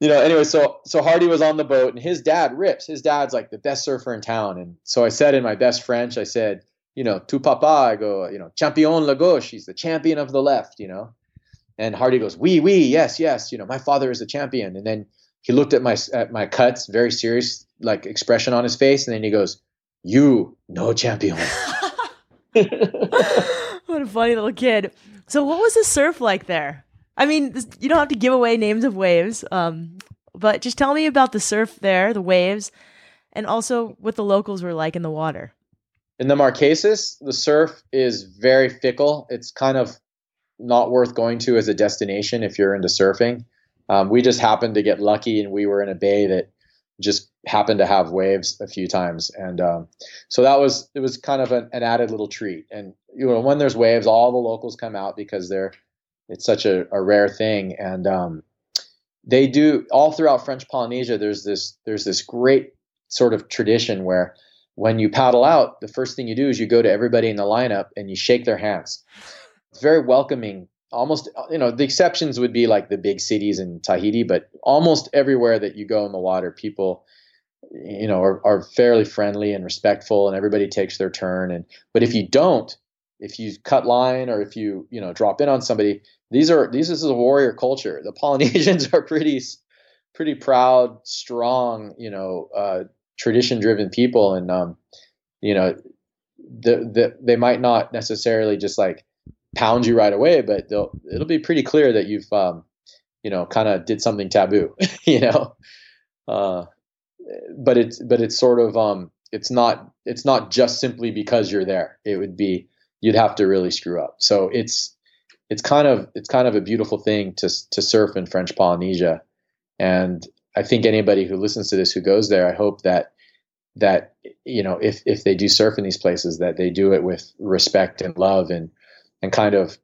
you know, anyway, so so Hardy was on the boat, and his dad rips. His dad's like the best surfer in town, and so I said in my best French, I said you know, to papa, I go, you know, champion la gauche, he's the champion of the left, you know. And Hardy goes, oui, oui, yes, yes, you know, my father is a champion. And then he looked at my at my cuts very serious, like expression on his face, and then he goes, "You no champion." what a funny little kid. So, what was the surf like there? I mean, you don't have to give away names of waves, um, but just tell me about the surf there, the waves, and also what the locals were like in the water. In the Marquesas, the surf is very fickle. It's kind of not worth going to as a destination if you're into surfing. Um, we just happened to get lucky, and we were in a bay that just happened to have waves a few times, and um, so that was it was kind of an, an, added little treat. And you know, when there's waves, all the locals come out because they're it's such a, a rare thing, and um, they do all throughout French Polynesia. There's this there's this great sort of tradition where when you paddle out, the first thing you do is you go to everybody in the lineup and you shake their hands. It's very welcoming. Almost, you know, the exceptions would be like the big cities in Tahiti, but almost everywhere that you go in the water, people, you know, are, are fairly friendly and respectful, and everybody takes their turn. And but if you don't, if you cut line or if you you know drop in on somebody, these are these this is a warrior culture. The Polynesians are pretty pretty proud, strong, you know, uh, tradition driven people, and um, you know, the, the, they might not necessarily just like pound you right away, but they'll it'll be pretty clear that you've um, you know kind of did something taboo, you know. Uh, but it's but it's sort of um, it's not it's not just simply because you're there. It would be you'd have to really screw up. So it's it's kind of it's kind of a beautiful thing to to surf in French Polynesia, and I think anybody who listens to this who goes there, I hope that that you know if if they do surf in these places, that they do it with respect and love and and kind of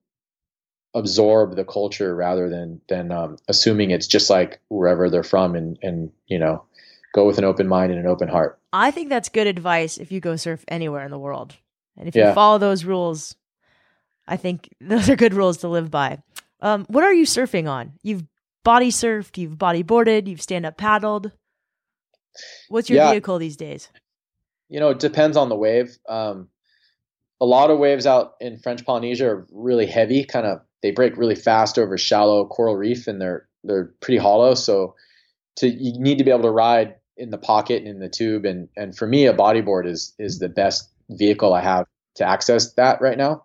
absorb the culture rather than than um, assuming it's just like wherever they're from and and you know go with an open mind and an open heart. I think that's good advice if you go surf anywhere in the world. And if yeah. you follow those rules, I think those are good rules to live by. Um, what are you surfing on? You've body surfed, you've body boarded, you've stand up paddled. What's your yeah. vehicle these days? You know, it depends on the wave. Um, a lot of waves out in French Polynesia are really heavy, kind of they break really fast over shallow coral reef and they're they're pretty hollow. So to you need to be able to ride in the pocket and in the tube and and for me a bodyboard is is the best vehicle I have to access that right now.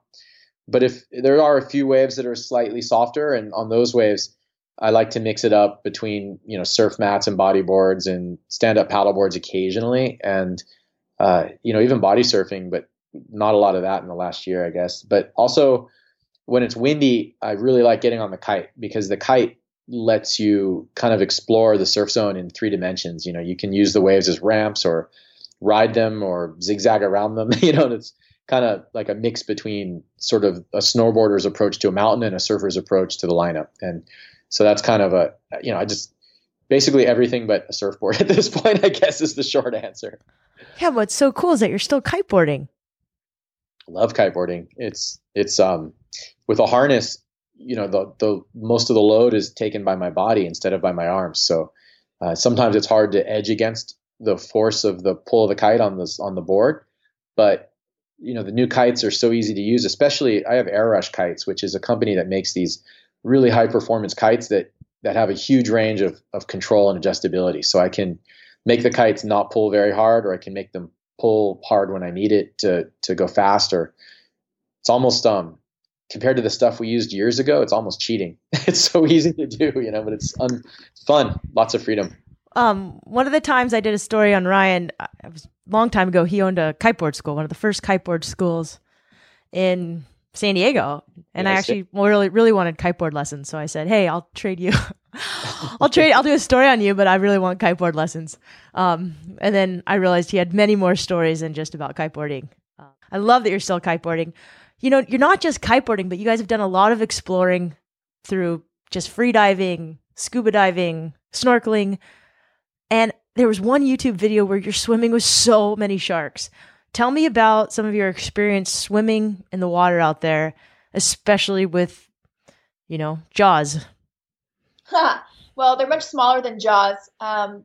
But if there are a few waves that are slightly softer, and on those waves, I like to mix it up between you know surf mats and bodyboards and stand up paddleboards occasionally, and uh, you know even body surfing, but not a lot of that in the last year, I guess. But also when it's windy, I really like getting on the kite because the kite lets you kind of explore the surf zone in three dimensions. You know, you can use the waves as ramps or ride them or zigzag around them. you know, it's kind of like a mix between sort of a snowboarder's approach to a mountain and a surfer's approach to the lineup. And so that's kind of a, you know, I just basically everything but a surfboard at this point, I guess is the short answer. Yeah. What's so cool is that you're still kiteboarding. Love kiteboarding. It's, it's, um, with a harness, you know, the, the, most of the load is taken by my body instead of by my arms. So, uh, sometimes it's hard to edge against the force of the pull of the kite on this on the board. But you know the new kites are so easy to use. Especially I have Airush Kites, which is a company that makes these really high performance kites that that have a huge range of of control and adjustability. So I can make the kites not pull very hard, or I can make them pull hard when I need it to to go faster. It's almost um compared to the stuff we used years ago, it's almost cheating. it's so easy to do, you know, but it's un- fun, lots of freedom. Um, one of the times I did a story on Ryan, uh, it was a long time ago. He owned a kiteboard school, one of the first kiteboard schools in San Diego, and I actually really, really wanted kiteboard lessons. So I said, "Hey, I'll trade you. I'll trade. I'll do a story on you, but I really want kiteboard lessons." Um, and then I realized he had many more stories than just about kiteboarding. Uh, I love that you're still kiteboarding. You know, you're not just kiteboarding, but you guys have done a lot of exploring through just free diving, scuba diving, snorkeling and there was one YouTube video where you're swimming with so many sharks. Tell me about some of your experience swimming in the water out there, especially with, you know, Jaws. well, they're much smaller than Jaws. Um,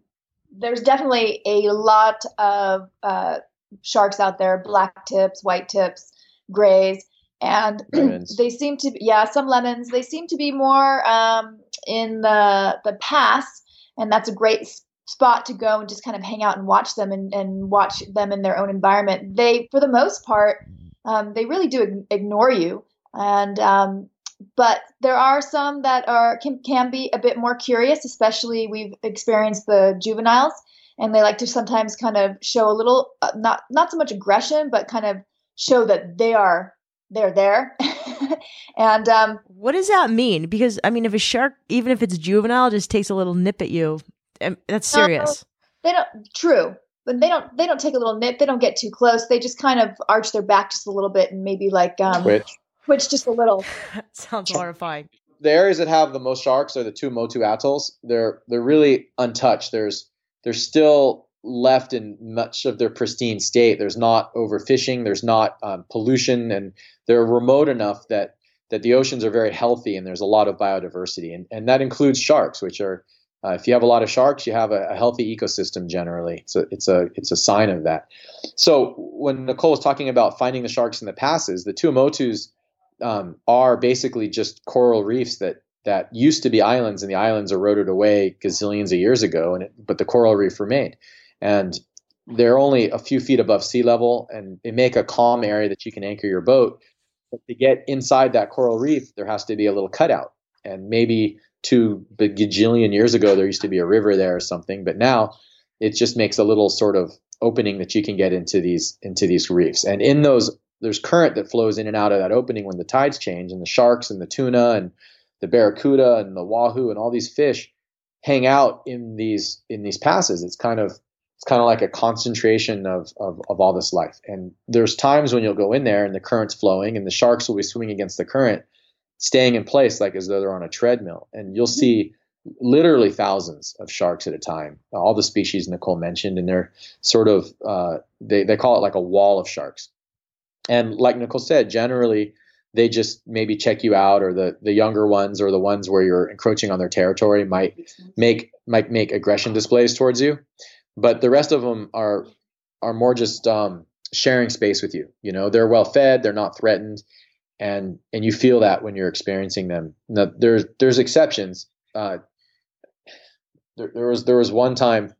there's definitely a lot of uh, sharks out there black tips, white tips, grays. And they seem to, yeah, some lemons. They seem to be more um, in the the pass, and that's a great spot to go and just kind of hang out and watch them and, and watch them in their own environment. They, for the most part, um, they really do ignore you. And um, but there are some that are can, can be a bit more curious, especially we've experienced the juveniles, and they like to sometimes kind of show a little uh, not not so much aggression, but kind of show that they are they're there. and um, what does that mean? Because I mean, if a shark, even if it's juvenile, just takes a little nip at you, that's serious. Uh, they don't. True, but they don't. They don't take a little nip. They don't get too close. They just kind of arch their back just a little bit and maybe like um, twitch, twitch just a little. sounds horrifying. The areas that have the most sharks are the Tuamotu atolls. They're they're really untouched. There's there's still left in much of their pristine state. There's not overfishing. There's not um, pollution, and they're remote enough that that the oceans are very healthy and there's a lot of biodiversity, and and that includes sharks, which are uh, if you have a lot of sharks, you have a, a, healthy ecosystem generally. So it's a it's a sign of that. So when Nicole was talking about finding the sharks in the passes, the Tuamotus um, are basically just coral reefs that that used to be islands, and the islands eroded away gazillions of years ago, and it, but the coral reef remained. And they're only a few feet above sea level, and they make a calm area that you can anchor your boat. But to get inside that coral reef, there has to be a little cutout, and maybe two gajillion years ago there used to be a river there or something, but now it just makes a little sort of opening that you can get into these into these reefs. And in those there's current that flows in and out of that opening when the tides change and the sharks and the tuna and the barracuda and the wahoo and all these fish hang out in these in these passes. It's kind of it's kind of like a concentration of, of, of all this life. And there's times when you'll go in there and the current's flowing and the sharks will be swimming against the current staying in place like as though they're on a treadmill. And you'll see literally thousands of sharks at a time. All the species Nicole mentioned, and they're sort of uh, they they call it like a wall of sharks. And like Nicole said, generally they just maybe check you out, or the the younger ones, or the ones where you're encroaching on their territory might make might make aggression displays towards you. But the rest of them are are more just um, sharing space with you. You know, they're well fed, they're not threatened, and and you feel that when you're experiencing them. Now, there's there's exceptions. Uh, there, there, was there was one time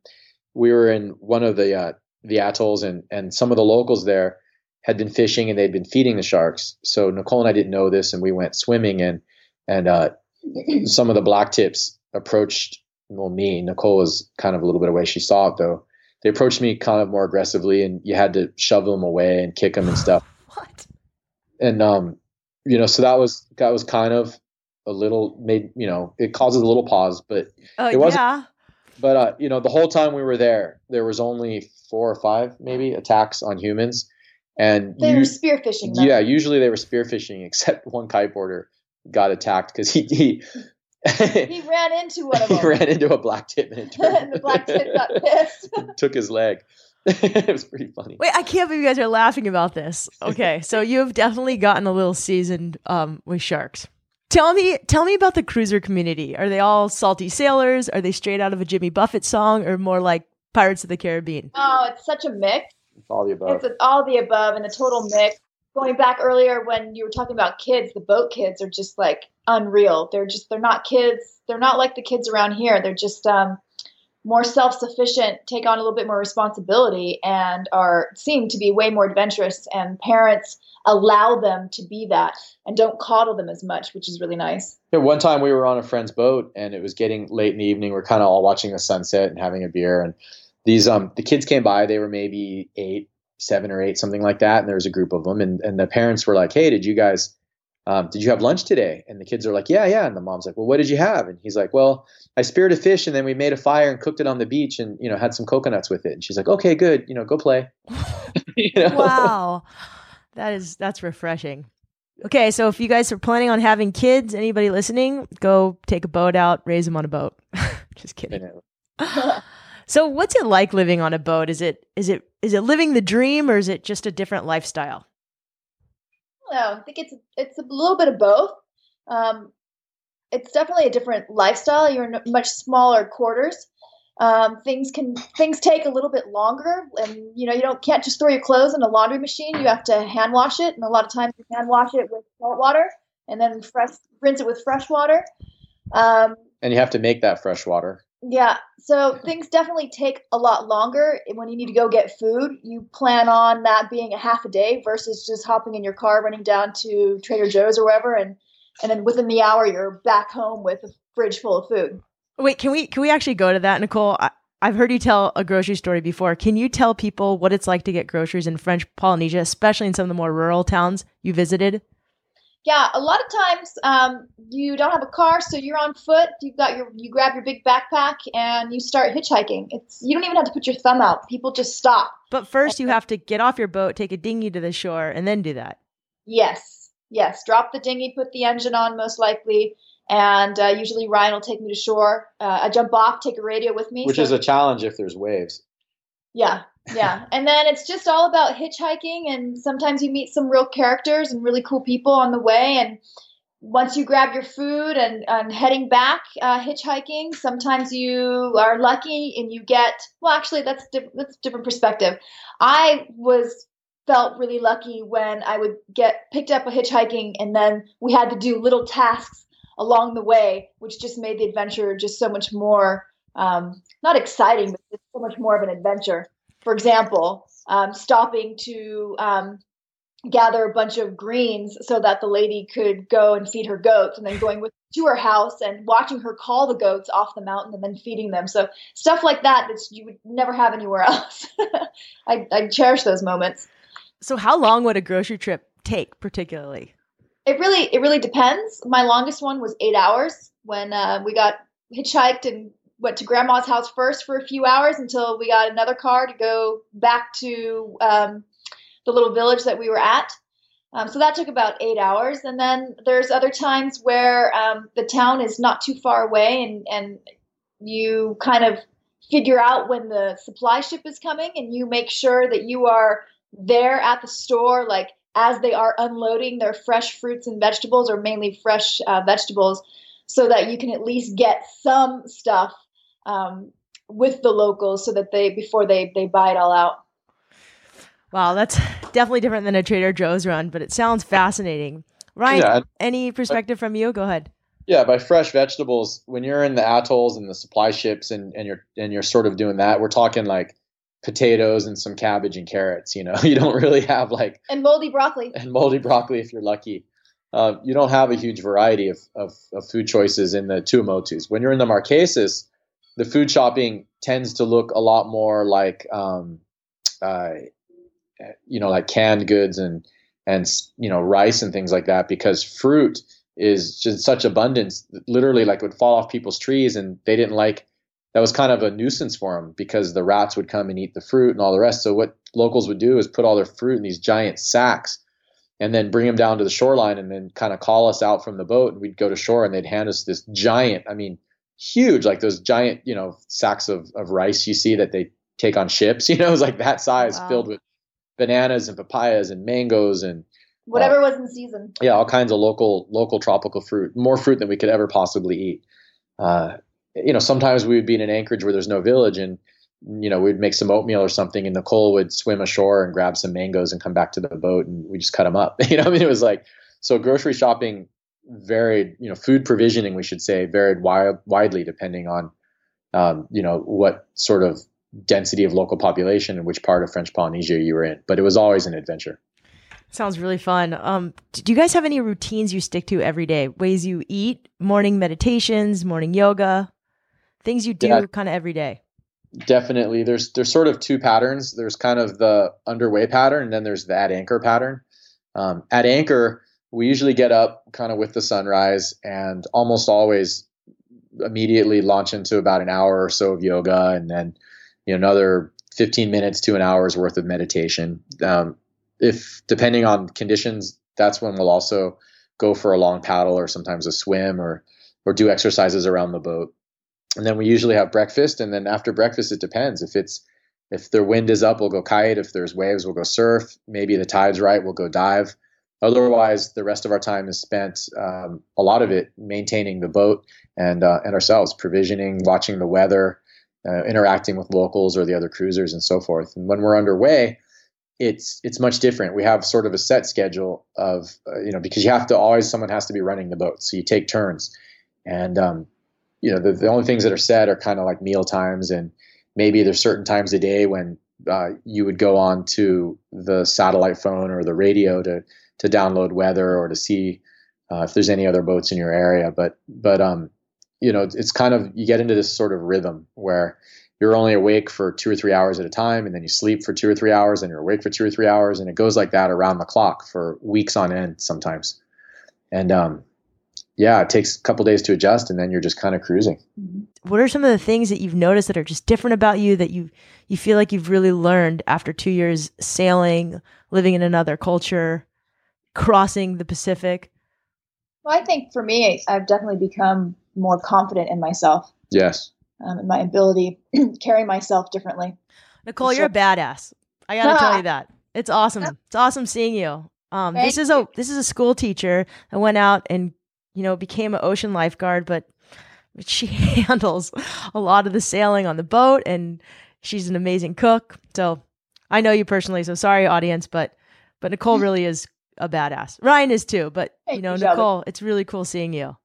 we were in one of the uh, the atolls and and some of the locals there had been fishing and they'd been feeding the sharks. So Nicole and I didn't know this, and we went swimming and and uh, some of the black tips approached well me. Nicole was kind of a little bit away. She saw it though. They approached me kind of more aggressively, and you had to shove them away and kick them and stuff. what? And um, you know, so that was that was kind of a little made you know it causes a little pause, but uh, it wasn't. Yeah. But uh, you know, the whole time we were there, there was only four or five maybe attacks on humans, and they you, were spearfishing. Though. Yeah, usually they were spearfishing, except one kiteboarder got attacked because he, he he ran into one of them. he ran into a black tip and, and the black tip got pissed. took his leg. it was pretty funny. Wait, I can't believe you guys are laughing about this. Okay, so you have definitely gotten a little seasoned um, with sharks. Tell me, tell me about the cruiser community. Are they all salty sailors? Are they straight out of a Jimmy Buffett song, or more like Pirates of the Caribbean? Oh, it's such a mix. It's all the above. It's all the above and the total mix. Going back earlier when you were talking about kids, the boat kids are just like unreal. They're just they're not kids. They're not like the kids around here. They're just um, more self-sufficient, take on a little bit more responsibility, and are seem to be way more adventurous. And parents allow them to be that and don't coddle them as much, which is really nice. Yeah, one time we were on a friend's boat and it was getting late in the evening. We're kind of all watching the sunset and having a beer. And these um the kids came by. They were maybe eight, seven or eight, something like that. And there was a group of them. And and the parents were like, "Hey, did you guys?" Um, did you have lunch today? And the kids are like, yeah, yeah. And the mom's like, well, what did you have? And he's like, well, I speared a fish and then we made a fire and cooked it on the beach and, you know, had some coconuts with it. And she's like, okay, good. You know, go play. you know? Wow. That is, that's refreshing. Okay. So if you guys are planning on having kids, anybody listening, go take a boat out, raise them on a boat. Just kidding. so what's it like living on a boat? Is it, is it, is it living the dream or is it just a different lifestyle? Know. I think it's it's a little bit of both. Um, it's definitely a different lifestyle. You're in much smaller quarters. Um, things can things take a little bit longer, and you know you don't can't just throw your clothes in a laundry machine. You have to hand wash it, and a lot of times you hand wash it with salt water, and then fresh rinse it with fresh water. Um, and you have to make that fresh water. Yeah, so things definitely take a lot longer when you need to go get food. You plan on that being a half a day versus just hopping in your car, running down to Trader Joe's or wherever, and and then within the hour you're back home with a fridge full of food. Wait, can we can we actually go to that, Nicole? I, I've heard you tell a grocery story before. Can you tell people what it's like to get groceries in French Polynesia, especially in some of the more rural towns you visited? Yeah, a lot of times um, you don't have a car, so you're on foot. You've got your you grab your big backpack and you start hitchhiking. It's you don't even have to put your thumb out. People just stop. But first, you have to get off your boat, take a dinghy to the shore, and then do that. Yes, yes. Drop the dinghy, put the engine on, most likely, and uh, usually Ryan will take me to shore. Uh, I jump off, take a radio with me, which so, is a challenge if there's waves. Yeah, yeah. And then it's just all about hitchhiking, and sometimes you meet some real characters and really cool people on the way. And once you grab your food and, and heading back uh, hitchhiking, sometimes you are lucky and you get well. Actually, that's diff- that's different perspective. I was felt really lucky when I would get picked up a hitchhiking, and then we had to do little tasks along the way, which just made the adventure just so much more um, not exciting, but so much more of an adventure. For example, um, stopping to um, gather a bunch of greens so that the lady could go and feed her goats, and then going with to her house and watching her call the goats off the mountain and then feeding them. So stuff like that that you would never have anywhere else. I, I cherish those moments. So, how long would a grocery trip take, particularly? It really it really depends. My longest one was eight hours when uh, we got hitchhiked and went to grandma's house first for a few hours until we got another car to go back to um, the little village that we were at. Um, so that took about eight hours. And then there's other times where um, the town is not too far away and, and you kind of figure out when the supply ship is coming and you make sure that you are there at the store, like as they are unloading their fresh fruits and vegetables, or mainly fresh uh, vegetables, so that you can at least get some stuff um, with the locals, so that they before they they buy it all out. Wow, that's definitely different than a Trader Joe's run, but it sounds fascinating. Ryan, yeah, any perspective from you? Go ahead. Yeah, by fresh vegetables, when you're in the atolls and the supply ships and, and you're and you're sort of doing that, we're talking like potatoes and some cabbage and carrots. You know, you don't really have like and moldy broccoli and moldy broccoli if you're lucky. Uh, you don't have a huge variety of, of, of, food choices in the Tuamotus. When you're in the Marquesas, the food shopping tends to look a lot more like, um, uh, you know, like canned goods and and you know rice and things like that because fruit is just such abundance. Literally, like would fall off people's trees, and they didn't like that was kind of a nuisance for them because the rats would come and eat the fruit and all the rest. So what locals would do is put all their fruit in these giant sacks and then bring them down to the shoreline and then kind of call us out from the boat and we'd go to shore and they'd hand us this giant, I mean, huge, like those giant, you know, sacks of, of rice you see that they take on ships, you know, it was like that size wow. filled with bananas and papayas and mangoes and whatever uh, was in season. Yeah, all kinds of local local tropical fruit, more fruit than we could ever possibly eat. Uh, you know, sometimes we would be in an anchorage where there's no village and, you know, we'd make some oatmeal or something and Nicole would swim ashore and grab some mangoes and come back to the boat and we just cut them up. you know, I mean, it was like, so grocery shopping varied, you know, food provisioning, we should say, varied wild, widely depending on, um, you know, what sort of density of local population and which part of French Polynesia you were in. But it was always an adventure. Sounds really fun. Um, do you guys have any routines you stick to every day? Ways you eat, morning meditations, morning yoga? things you do yeah, kind of every day definitely there's there's sort of two patterns there's kind of the underway pattern and then there's the at anchor pattern um, at anchor we usually get up kind of with the sunrise and almost always immediately launch into about an hour or so of yoga and then you know another 15 minutes to an hour's worth of meditation. Um, if depending on conditions that's when we'll also go for a long paddle or sometimes a swim or or do exercises around the boat. And then we usually have breakfast and then after breakfast it depends. If it's if the wind is up we'll go kite. If there's waves we'll go surf. Maybe the tide's right we'll go dive otherwise the rest of our time is spent um, a lot of it maintaining the boat and uh, and ourselves provisioning watching the weather uh, interacting with locals or the other cruisers and so forth. And when we're underway it's it's much different. We have sort of a set schedule of uh, you know because you have to always someone has to be running the boat. So you take turns. And um, you know, the, the only things that are said are kind of like meal times, and maybe there's certain times a day when uh, you would go on to the satellite phone or the radio to to download weather or to see uh, if there's any other boats in your area. But but um, you know, it's kind of you get into this sort of rhythm where you're only awake for two or three hours at a time, and then you sleep for two or three hours, and you're awake for two or three hours, and it goes like that around the clock for weeks on end sometimes. And um, yeah, it takes a couple days to adjust, and then you're just kind of cruising. What are some of the things that you've noticed that are just different about you that you you feel like you've really learned after two years sailing, living in another culture, crossing the Pacific? Well, I think for me, I've definitely become more confident in myself. Yes. Um, and my ability to carry myself differently. Nicole, you're a badass. I gotta tell you that. It's awesome. It's awesome seeing you. Um, this is a this is a school teacher that went out and you know became an ocean lifeguard, but she handles a lot of the sailing on the boat, and she's an amazing cook. So I know you personally, so sorry, audience, but but Nicole really is a badass. Ryan is too, but you Thank know you, Shelby. Nicole, it's really cool seeing you.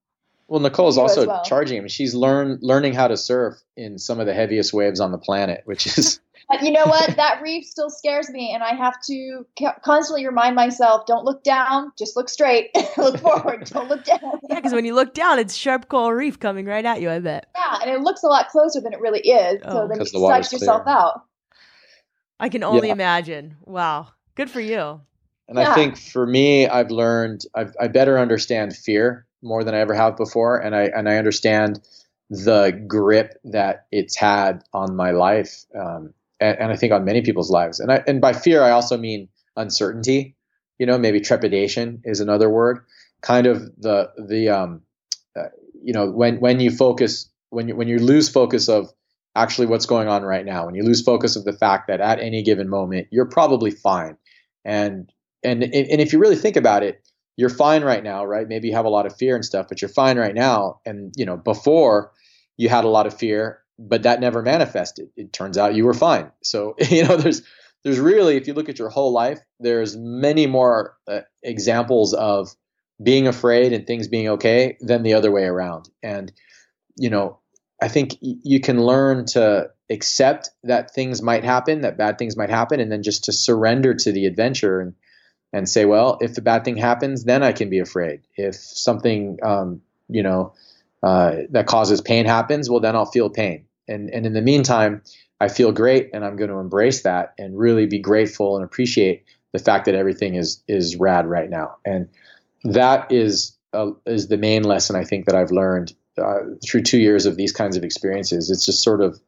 Well, Nicole's You as also well. charging him. She's learn learning how to surf in some of the heaviest waves on the planet, which is you know what? that reef still scares me, and I have to constantly remind myself: don't look down, just look straight, look forward, don't look down. Yeah, because when you look down, it's sharp coral reef coming right at you. I bet. Yeah, and it looks a lot closer than it really is. Oh. so then you 'Cause the water's psych yourself out. I can only Yeah. imagine. Wow, good for you. And I think for me, I've learned I've, I better understand fear more than I ever have before, and I and I understand the grip that it's had on my life, um, and, and I think on many people's lives. And I and by fear, I also mean uncertainty. You know, maybe trepidation is another word. Kind of the the um, uh, you know when when you focus when you when you lose focus of actually what's going on right now, when you lose focus of the fact that at any given moment you're probably fine, and and and if you really think about it you're fine right now right? Maybe you have a lot of fear and stuff but you're fine right now. And you know before you had a lot of fear but that never manifested. It turns out you were fine. So you know there's there's really if you look at your whole life there's many more uh, examples of being afraid and things being okay than the other way around. And you know i think you can learn to accept that things might happen that bad things might happen and then just to surrender to the adventure and and say, well, if the bad thing happens, then I can be afraid. If something, um, you know, uh, that causes pain happens, well, then I'll feel pain. And and in the meantime, I feel great, and I'm going to embrace that and really be grateful and appreciate the fact that everything is is rad right now. And that is uh, is the main lesson I think that I've learned uh, through two years of these kinds of experiences. It's just sort of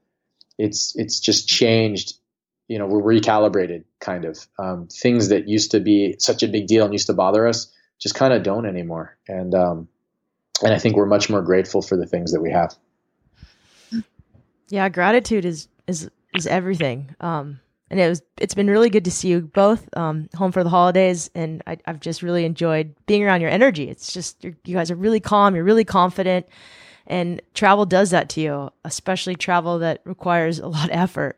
it's it's just changed you know, we're recalibrated kind of. Um, things that used to be such a big deal and used to bother us just kind of don't anymore. And um, and I think we're much more grateful for the things that we have. Yeah, gratitude is is is everything. Um, and it was it's been really good to see you both um, home for the holidays, and I, I've just really enjoyed being around your energy. It's just you guys are really calm, you're really confident, and travel does that to you, especially travel that requires a lot of effort.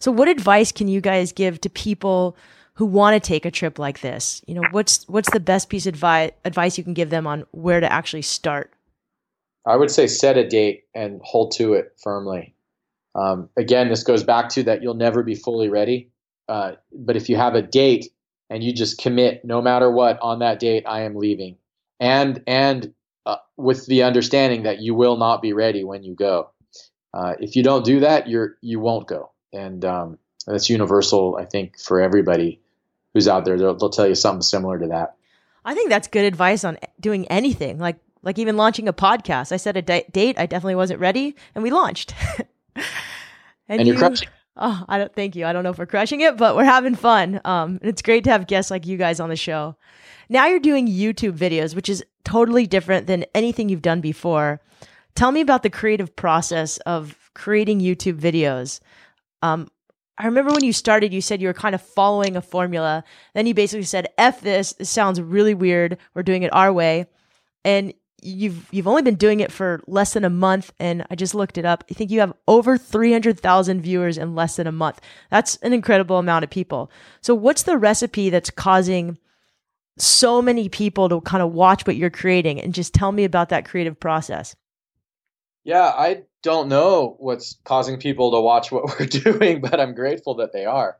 So, what advice can you guys give to people who want to take a trip like this? You know, what's what's the best piece of advice advice you can give them on where to actually start? I would say set a date and hold to it firmly. Um, again, this goes back to that you'll never be fully ready. Uh, but if you have a date and you just commit, no matter what, on that date, I am leaving, and and uh, with the understanding that you will not be ready when you go. Uh, if you don't do that, you're you won't go, and um, that's universal. I think for everybody who's out there, they'll, they'll tell you something similar to that. I think that's good advice on doing anything, like like even launching a podcast. I set a di- date, I definitely wasn't ready, and we launched. And you're crushing. Oh, I don't thank you. I don't know if we're crushing it, but we're having fun. Um, and it's great to have guests like you guys on the show. Now you're doing YouTube videos, which is totally different than anything you've done before. Tell me about the creative process of creating YouTube videos. Um, I remember when you started, you said you were kind of following a formula. Then you basically said, "F this. This sounds really weird. We're doing it our way." And you've you've only been doing it for less than a month, and I just looked it up. I think you have over three hundred thousand viewers in less than a month. That's an incredible amount of people. So, what's the recipe that's causing so many people to kind of watch what you're creating? And just tell me about that creative process. Yeah, I don't know what's causing people to watch what we're doing, but I'm grateful that they are.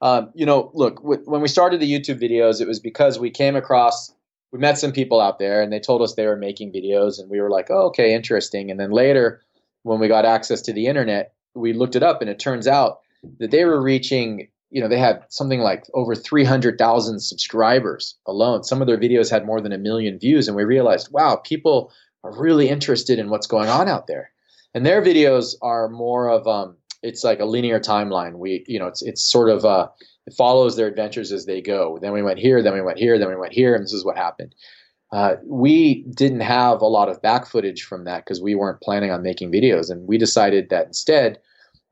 Um, you know, look, when we started the YouTube videos, it was because we came across, we met some people out there and they told us they were making videos, and we were like, oh, okay, interesting. And then later, when we got access to the internet, we looked it up, and it turns out that they were reaching, you know, they had something like over 300,000 subscribers alone. Some of their videos had more than a million views, and we realized, wow, people are really interested in what's going on out there. And their videos are more of um, it's like a linear timeline. We, you know, it's it's sort of uh, it follows their adventures as they go. Then we went here, then we went here, then we went here, and this is what happened. Uh, we didn't have a lot of back footage from that because we weren't planning on making videos, and we decided that instead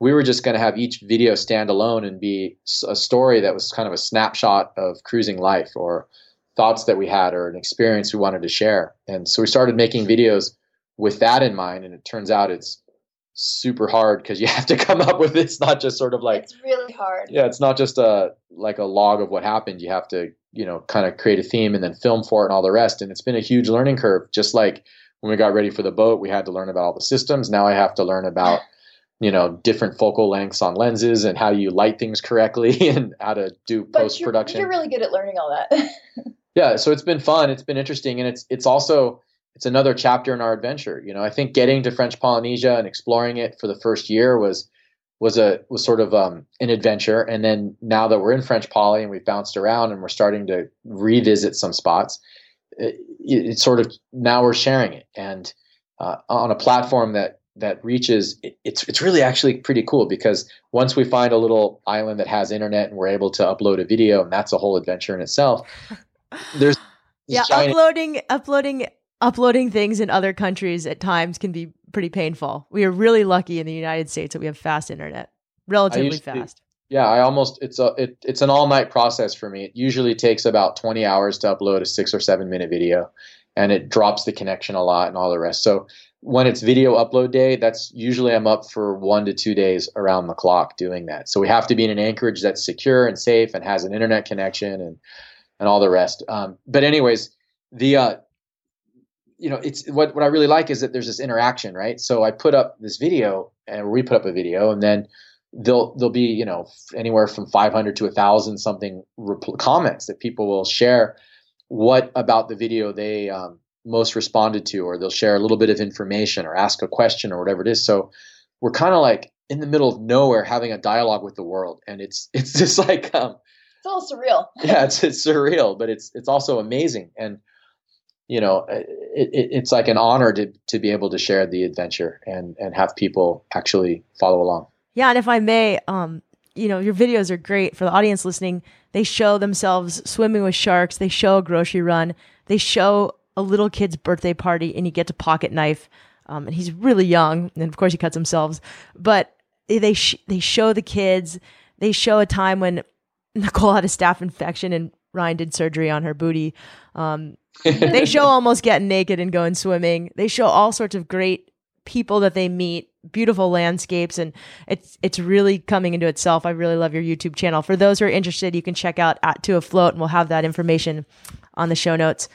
we were just going to have each video stand alone and be a story that was kind of a snapshot of cruising life or thoughts that we had or an experience we wanted to share. And so we started making videos with that in mind, and it turns out it's super hard because you have to come up with it's not just sort of like it's really hard. Yeah, it's not just a like a log of what happened. You have to you know kind of create a theme and then film for it and all the rest. And it's been a huge learning curve. Just like when we got ready for the boat, we had to learn about all the systems. Now I have to learn about you know different focal lengths on lenses and how you light things correctly and how to do post production. You're, you're really good at learning all that. yeah, so it's been fun. It's been interesting, and it's it's also it's another chapter in our adventure. You know, I think getting to French Polynesia and exploring it for the first year was was a was sort of um, an adventure. And then now that we're in French Poly and we've bounced around and we're starting to revisit some spots, it, it's sort of now we're sharing it and uh, on a platform that that reaches it, it's it's really actually pretty cool because once we find a little island that has internet and we're able to upload a video and that's a whole adventure in itself. There's yeah, giant- uploading uploading uploading things in other countries at times can be pretty painful. We are really lucky in the United States that we have fast internet, relatively fast. To, yeah, I almost it's a it, it's an all night process for me. It usually takes about 20 hours to upload a 6 or 7 minute video and it drops the connection a lot and all the rest. So when it's video upload day, that's usually I'm up for 1 to 2 days around the clock doing that. So we have to be in an anchorage that's secure and safe and has an internet connection and and all the rest. Um, but anyways, the uh, you know, it's what what I really like is that there's this interaction, right? So I put up this video, and we put up a video, and then there'll there'll be you know anywhere from 500 to a thousand something rep- comments that people will share what about the video they um, most responded to, or they'll share a little bit of information or ask a question or whatever it is. So we're kind of like in the middle of nowhere having a dialogue with the world, and it's it's just like um, it's all surreal. yeah, it's it's surreal, but it's it's also amazing and you know, it, it, it's like an honor to to be able to share the adventure and and have people actually follow along. Yeah, and if I may, um, you know, your videos are great for the audience listening. They show themselves swimming with sharks. They show a grocery run. They show a little kid's birthday party, and he gets a pocket knife. Um, and he's really young, and of course he cuts himself. But they sh- they show the kids. They show a time when Nicole had a staph infection and Ryan did surgery on her booty. Um, they show almost getting naked and going swimming. They show all sorts of great people that they meet, beautiful landscapes, and it's it's really coming into itself. I really love your YouTube channel. For those who are interested, you can check out at Two Afloat, and we'll have that information on the show notes.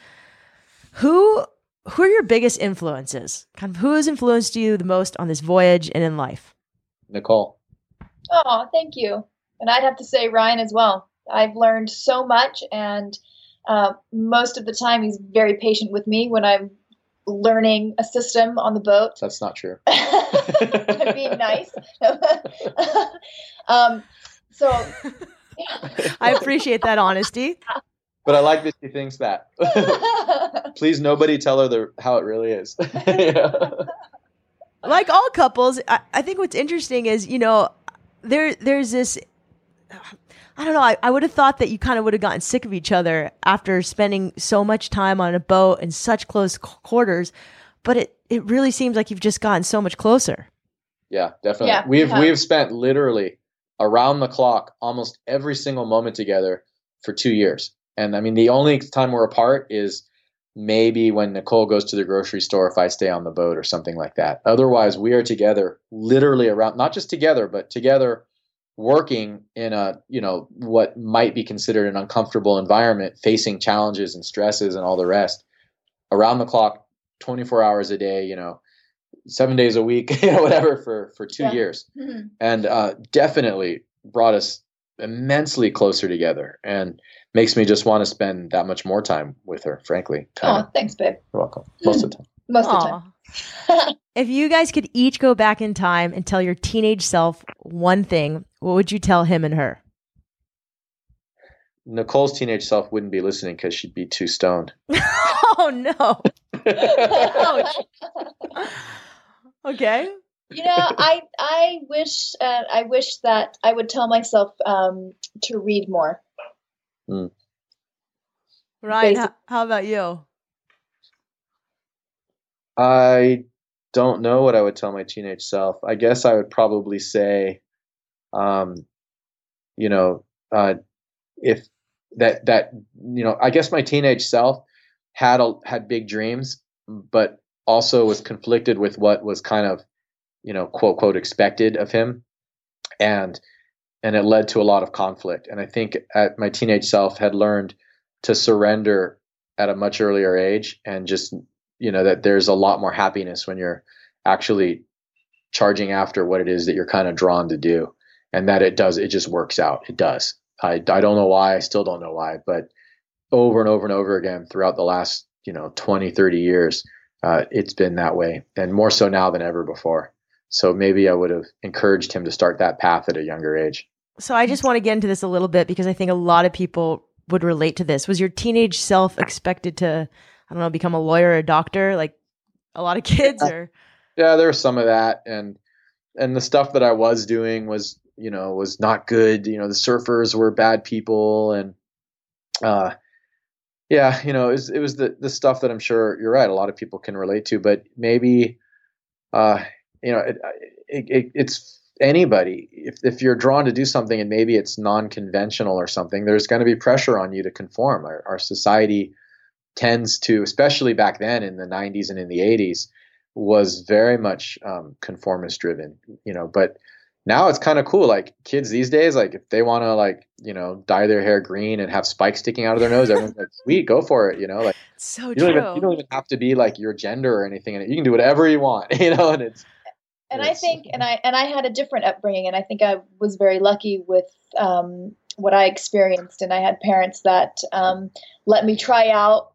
Who who are your biggest influences? Kind of who has influenced you the most on this voyage and in life? Nicole. Oh, thank you. And I'd have to say Ryan as well. I've learned so much, and uh, most of the time he's very patient with me when I'm learning a system on the boat. That's not true. I'm being nice. um, so yeah. I appreciate that honesty. But I like that she thinks that. Please, nobody tell her the, how it really is. Like all couples, I, I think what's interesting is you know there there's this I don't know. I, I would have thought that you kind of would have gotten sick of each other after spending so much time on a boat in such close quarters, but it, it really seems like you've just gotten so much closer. Yeah, definitely. Yeah, we've yeah. we've spent literally around the clock almost every single moment together for two years. And I mean, the only time we're apart is maybe when Nicole goes to the grocery store if I stay on the boat or something like that. Otherwise, we are together literally around, not just together, but together working in a you know what might be considered an uncomfortable environment facing challenges and stresses and all the rest around the clock 24 hours a day you know seven days a week, you know, whatever for for two Yeah. years, Mhm. and uh, definitely brought us immensely closer together, and makes me just want to spend that much more time with her. Frankly, Oh, Kinda. thanks, babe. you're welcome. Most of the time. Most of the time. Aw. if you guys could each go back in time and tell your teenage self one thing, what would you tell him and her? Nicole's teenage self wouldn't be listening because she'd be too stoned. oh no. Okay. you know, I I wish uh, I wish that I would tell myself um, to read more. Ryan, Basic- how, how about you? I don't know what I would tell my teenage self. I guess I would probably say, um, you know, uh, if that that you know, I guess my teenage self had a, had big dreams, but also was conflicted with what was kind of, you know, quote quote expected of him, and and it led to a lot of conflict. And I think at my teenage self had learned to surrender at a much earlier age and just you know that there's a lot more happiness when you're actually charging after what it is that you're kind of drawn to do. And that it does it just works out. It does. I i don't know why i still don't know why but over and over and over again throughout the last you know 20 30 years uh, it's been that way and more so now than ever before. So maybe i would have encouraged him to start that path at a younger age. So I just want to get into this a little bit because I think a lot of people would relate to this. Was your teenage self expected to, I don't know, become a lawyer or a doctor like a lot of kids or yeah there was some of that and and the stuff that i was doing was you know was not good you know the surfers were bad people and uh yeah you know it was, it was the the stuff that i'm sure you're right a lot of people can relate to but maybe uh you know it, it, it it's anybody if if you're drawn to do something and maybe it's non-conventional or something there's going to be pressure on you to conform. Our, our society tends to especially back then in the 90s and in the 80s was very much um, conformist driven, you know, but now it's kind of cool. Like kids these days, like if they want to like, you know, dye their hair green and have spikes sticking out of their nose, everyone's like, sweet, go for it. You know, like so you don't, true. even, you don't even have to be like your gender or anything in it. You can do whatever you want, you know, and it's, and I think, and I and I had a different upbringing, and I think I was very lucky with um, what I experienced, and I had parents that um, let me try out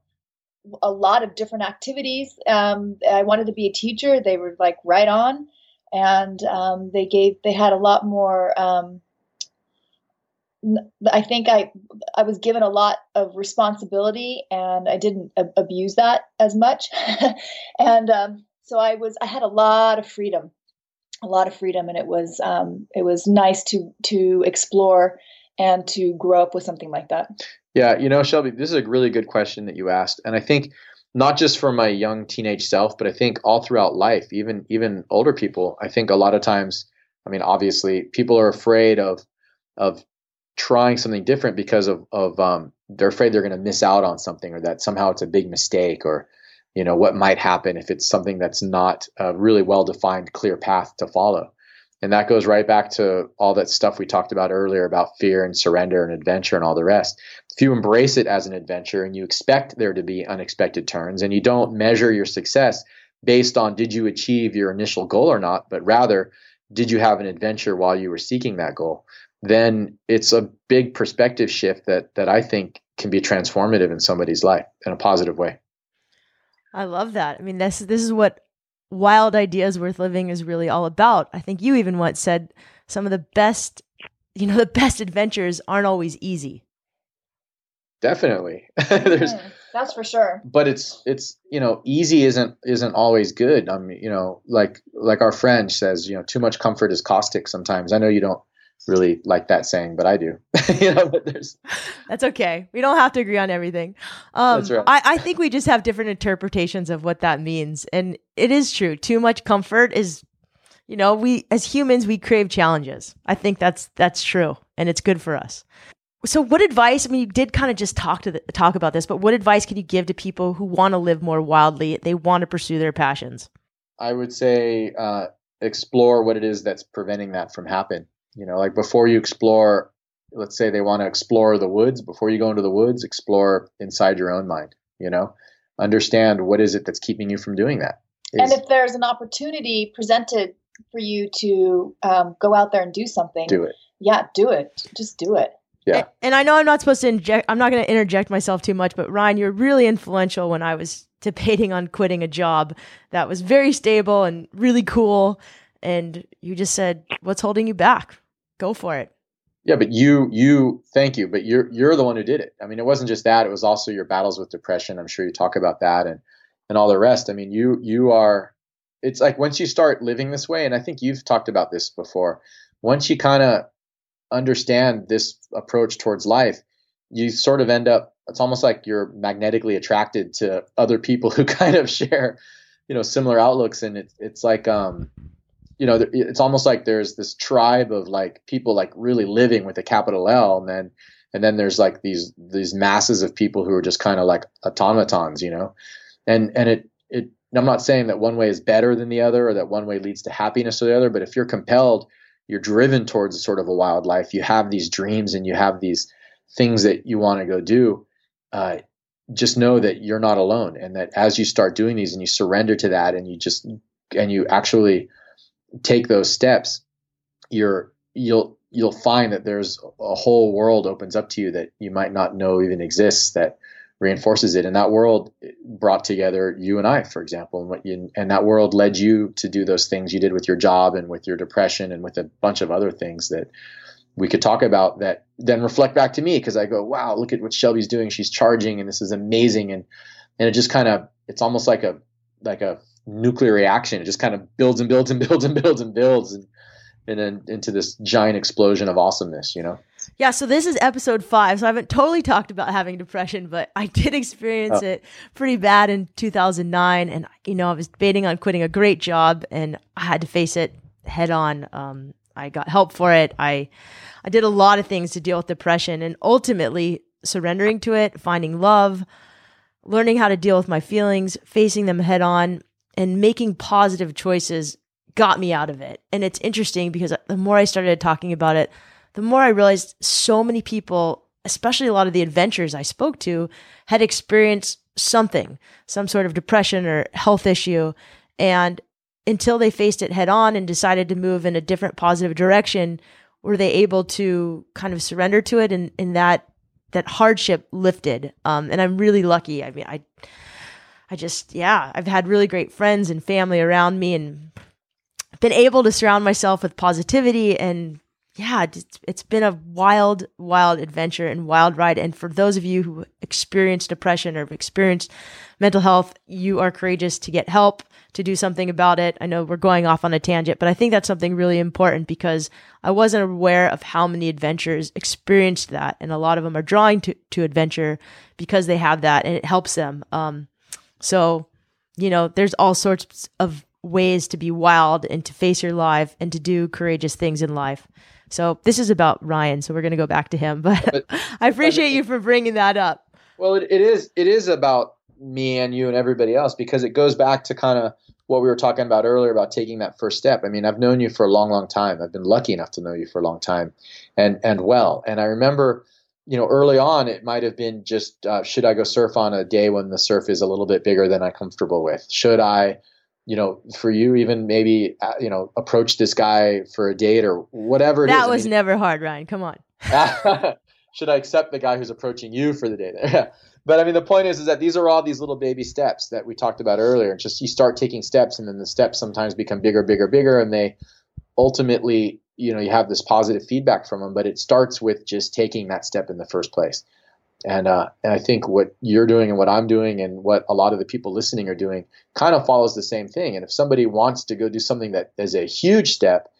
a lot of different activities. Um, I wanted to be a teacher; they were like right on, and um, they gave they had a lot more. Um, I think I I was given a lot of responsibility, and I didn't a- abuse that as much, and um, so I was I had a lot of freedom a lot of freedom and it was um, it was nice to to explore and to grow up with something like that Yeah, you know, Shelby, this is a really good question that you asked, and I think not just for my young teenage self, but I think all throughout life, even even older people. I think a lot of times, I mean, obviously, people are afraid of of trying something different because of of um, they're afraid they're going to miss out on something, or that somehow it's a big mistake, or you know what might happen if it's something that's not a really well defined, clear path to follow. And that goes right back to all that stuff we talked about earlier about fear and surrender and adventure and all the rest if you embrace it as an adventure and you expect there to be unexpected turns and you don't measure your success based on did you achieve your initial goal or not, but rather did you have an adventure while you were seeking that goal, then it's a big perspective shift that that I think can be transformative in somebody's life in a positive way. I love that. I mean, this this is what wild ideas worth living is really all about. I think you even once said some of the best, you know, the best adventures aren't always easy. Definitely. There's Mm, that's for sure but it's it's you know easy isn't isn't always good i mean you know like like our friend says you know too much comfort is caustic sometimes i know you don't really like that saying but i do you know but there's That's okay. We don't have to agree on everything. Um, That's right. I, I think we just have different interpretations of what that means. And it is true. Too much comfort is, you know, we as humans we crave challenges. I think that's that's true, and it's good for us. So, what advice? I mean, you did kind of just talk to the, talk about this, but what advice can you give to people who want to live more wildly? They want to pursue their passions. i would say uh explore what it is that's preventing that from happen you know like before you explore let's say they want to explore the woods before you go into the woods explore inside your own mind you know understand what is it that's keeping you from doing that and if there's an opportunity presented for you to um, go out there and do something, do it. Yeah, do it. Just do it. Yeah. And, and I know I'm not supposed to inject, I'm not going to interject myself too much, but Ryan, you're really influential when I was debating on quitting a job that was very stable and really cool. And you just said, what's holding you back? Go for it. Yeah, but you you thank you, but you're you're the one who did it. I mean, it wasn't just that; it was also your battles with depression. I'm sure you talk about that and and all the rest. I mean, you you are. It's like once you start living this way, and I think you've talked about this before. Once you kind of understand this approach towards life, you sort of end up. It's almost like you're magnetically attracted to other people who kind of share, you know, similar outlooks, and it's it's like um you know, it's almost like there's this tribe of like people like really living with a capital L, and then and then there's like these these masses of people who are just kind of like automatons, you know, and and it it. I'm not saying that one way is better than the other, or that one way leads to happiness or the other, but if you're compelled, you're driven towards a sort of a wild life. You have these dreams and you have these things that you want to go do. Uh, just know that you're not alone, and that as you start doing these and you surrender to that, and you just and you actually take those steps, you're you'll you'll find that there's a whole world opens up to you that you might not know even exists that reinforces it. And that world brought together you and I for example and what you and that world led you to do those things you did with your job and with your depression and with a bunch of other things that we could talk about that then reflect back to me because I go wow look at what Shelby's doing. She's charging and this is amazing. And and it just kind of it's almost like a like a nuclear reaction. It just kind of builds and builds and builds and builds and builds and and then into this giant explosion of awesomeness, you know? Yeah, so this is episode five. So I haven't totally talked about having depression, but I did experience oh. it pretty bad in 2009. And, you know, I was debating on quitting a great job and I had to face it head on. Um, I got help for it. I, I did a lot of things to deal with depression and ultimately surrendering to it, finding love, learning how to deal with my feelings, facing them head on and making positive choices got me out of it. And it's interesting because the more I started talking about it, the more I realized so many people, especially a lot of the adventurers I spoke to, had experienced something, some sort of depression or health issue. And until they faced it head on and decided to move in a different positive direction, were they able to kind of surrender to it and, and that that hardship lifted. Um, and I'm really lucky. I mean, I I just, yeah, I've had really great friends and family around me and been able to surround myself with positivity. And yeah, it's, been a wild, wild adventure and wild ride. And for those of you who experience depression or have experienced mental health, you are courageous to get help to do something about it. I know we're going off on a tangent, but I think that's something really important because I wasn't aware of how many adventurers experienced that. And a lot of them are drawing to, to adventure because they have that and it helps them. Um, so, you know, there's all sorts of ways to be wild and to face your life and to do courageous things in life. So this is about Ryan, so we're going to go back to him, but, but I appreciate you for bringing that up. Well, it, it is it is about me and you and everybody else because it goes back to kind of what we were talking about earlier about taking that first step. I mean, I've known you for a long, long time. I've been lucky enough to know you for a long time, and and well. And I remember you know, early on, it might have been just uh, should I go surf on a day when the surf is a little bit bigger than I'm comfortable with? Should I, you know, for you, even maybe, uh, you know, approach this guy for a date or whatever that was I mean, never hard, Ryan. Come on. should I accept the guy who's approaching you for the date? but I mean, the point is, is that these are all these little baby steps that we talked about earlier. Just you start taking steps, and then the steps sometimes become bigger, bigger, bigger, and they ultimately you know you have this positive feedback from them but it starts with just taking that step in the first place and uh, and I think what you're doing and what I'm doing and what a lot of the people listening are doing kind of follows the same thing. And if somebody wants to go do something that is a huge step,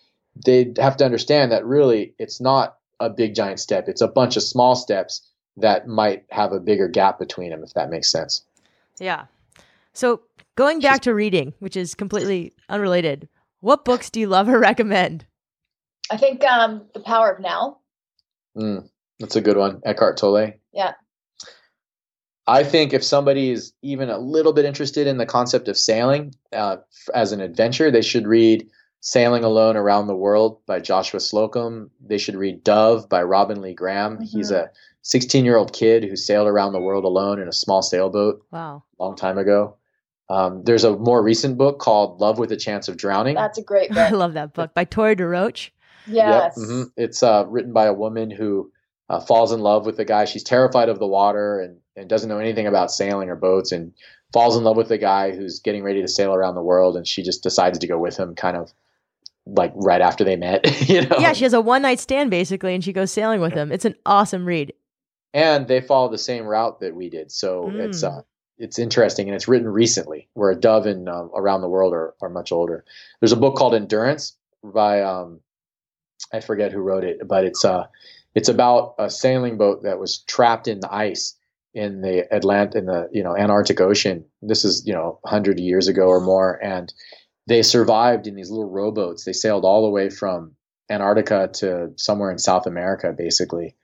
they have to understand that really it's not a big giant step. It's a bunch of small steps that might have a bigger gap between them, if that makes sense. Yeah. So going back to reading, which is completely unrelated, what books do you love or recommend? I think um, The Power of Now. Mm, that's a good one. Eckhart Tolle. Yeah. I think if somebody is even a little bit interested in the concept of sailing uh, as an adventure, they should read Sailing Alone Around the World by Joshua Slocum. They should read Dove by Robin Lee Graham. Mm-hmm. He's a 16 year old kid who sailed around the world alone in a small sailboat. Wow. Long time ago. Um, there's a more recent book called Love with a Chance of Drowning. That's a great book. I love that book by Torre DeRoche. Yes. Yep, mhm. It's uh, written by a woman who uh, falls in love with the guy. She's terrified of the water and, and doesn't know anything about sailing or boats and falls in love with the guy who's getting ready to sail around the world. And she just decides to go with him kind of like right after they met, you know? Yeah, she has a one night stand basically, and she goes sailing with him. It's an awesome read. and they follow the same route that we did. So it's uh, it's interesting, and it's written recently, where a Dove and um, around the world are, are much older. There's a book called Endurance by um, I forget who wrote it, but it's uh it's about a sailing boat that was trapped in the ice in the Atlant in the you know Antarctic Ocean. This is you know hundred years ago or more, and they survived in these little rowboats. They sailed all the way from Antarctica to somewhere in South America, basically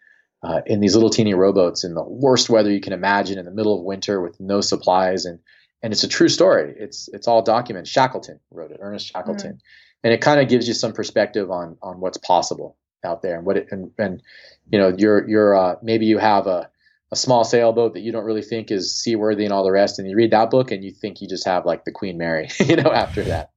uh, in these little teeny rowboats in the worst weather you can imagine in the middle of winter with no supplies and and it's a true story it's it's all documented shackleton wrote it ernest shackleton and it kind of gives you some perspective on on what's possible out there and what it and, and you know you're you're uh, maybe you have a a small sailboat that you don't really think is seaworthy and all the rest and you read that book and you think you just have like the queen mary you know after that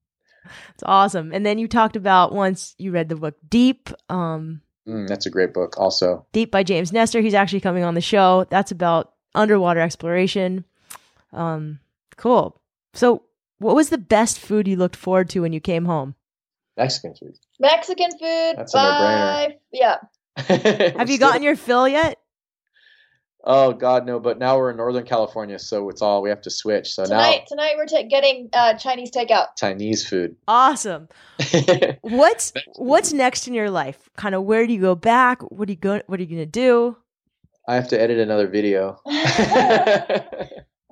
It's awesome. And then you talked about once you read the book Deep, um, mm, that's a great book also Deep by James Nestor. He's actually coming on the show. That's about underwater exploration. Um, cool. So, what was the best food you looked forward to when you came home? Mexican food Mexican food. That's a no-brainer. yeah. Have you gotten your fill yet? Oh God, no! But now we're in Northern California, so it's all we have to switch. So Tonight, tonight we're ta getting uh, Chinese takeout. Chinese food. Awesome. What's what's next in your life? Kind of where do you go back? What are you going? What are you gonna do? I have to edit another video.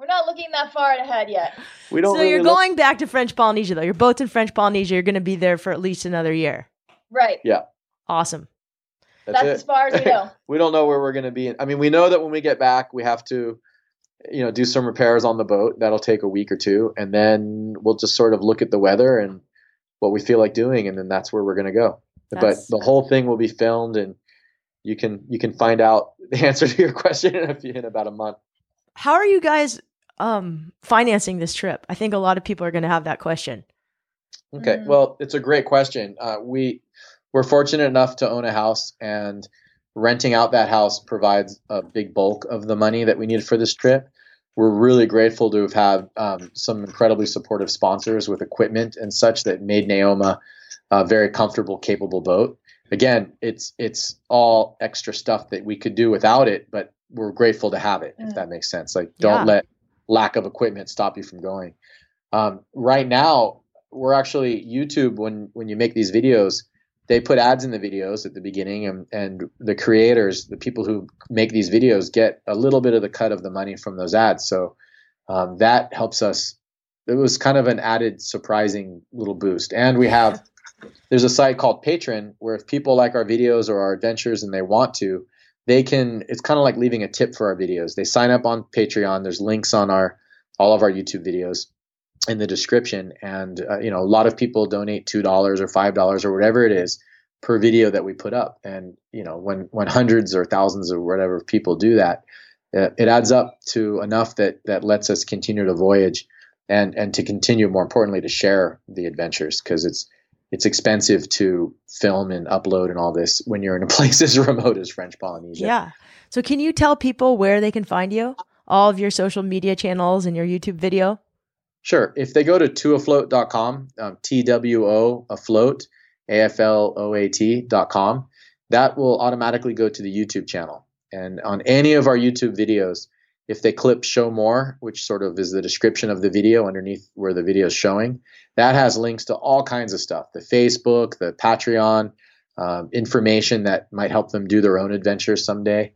We're not looking that far ahead yet. we don't. so really you're look- going back to French Polynesia though. You're both in French Polynesia. You're gonna be there for at least another year. Right. Yeah. Awesome. That's, That's, as far as we go. we don't know where we're going to be. I mean, we know that when we get back, we have to, you know, do some repairs on the boat. That'll take a week or two, and then we'll just sort of look at the weather and what we feel like doing, and then that's where we're going to go. That's- but the whole thing will be filmed, and you can you can find out the answer to your question in, a few, in about a month. How are you guys um financing this trip? I think a lot of people are gonna have that question. Okay, Mm. well, it's a great question. Uh, we we're fortunate enough to own a house, and renting out that house provides a big bulk of the money that we need for this trip. We're really grateful to have had um, some incredibly supportive sponsors with equipment and such that made Naoma a very comfortable, capable boat. Again, it's it's all extra stuff that we could do without it, but we're grateful to have it. If Mm. that makes sense, like don't Yeah. let lack of equipment stop you from going. Um, right now, we're actually YouTube when when you make these videos, they put ads in the videos at the beginning, and and the creators, the people who make these videos, get a little bit of the cut of the money from those ads. So um, that helps us. It was kind of an added surprising little boost, and we have. There's a site called Patreon where if people like our videos or our adventures and they want to, they can. It's kind of like leaving a tip for our videos. They sign up on Patreon. There's links on our all of our YouTube videos in the description and uh, you know a lot of people donate two dollars or five dollars or whatever it is per video that we put up and you know when when hundreds or thousands or whatever people do that uh, it adds up to enough that that lets us continue to voyage and and to continue more importantly to share the adventures because it's it's expensive to film and upload and all this when you're in a place as remote as French Polynesia. Yeah. So can you tell people where they can find you? All of your social media channels and your YouTube video? Sure. If they go to twoafloat.com, um, T W O afloat, A F L O A T.com, that will automatically go to the YouTube channel. And on any of our YouTube videos, if they clip show more, which sort of is the description of the video underneath where the video is showing, that has links to all kinds of stuff the Facebook, the Patreon, um, information that might help them do their own adventures someday.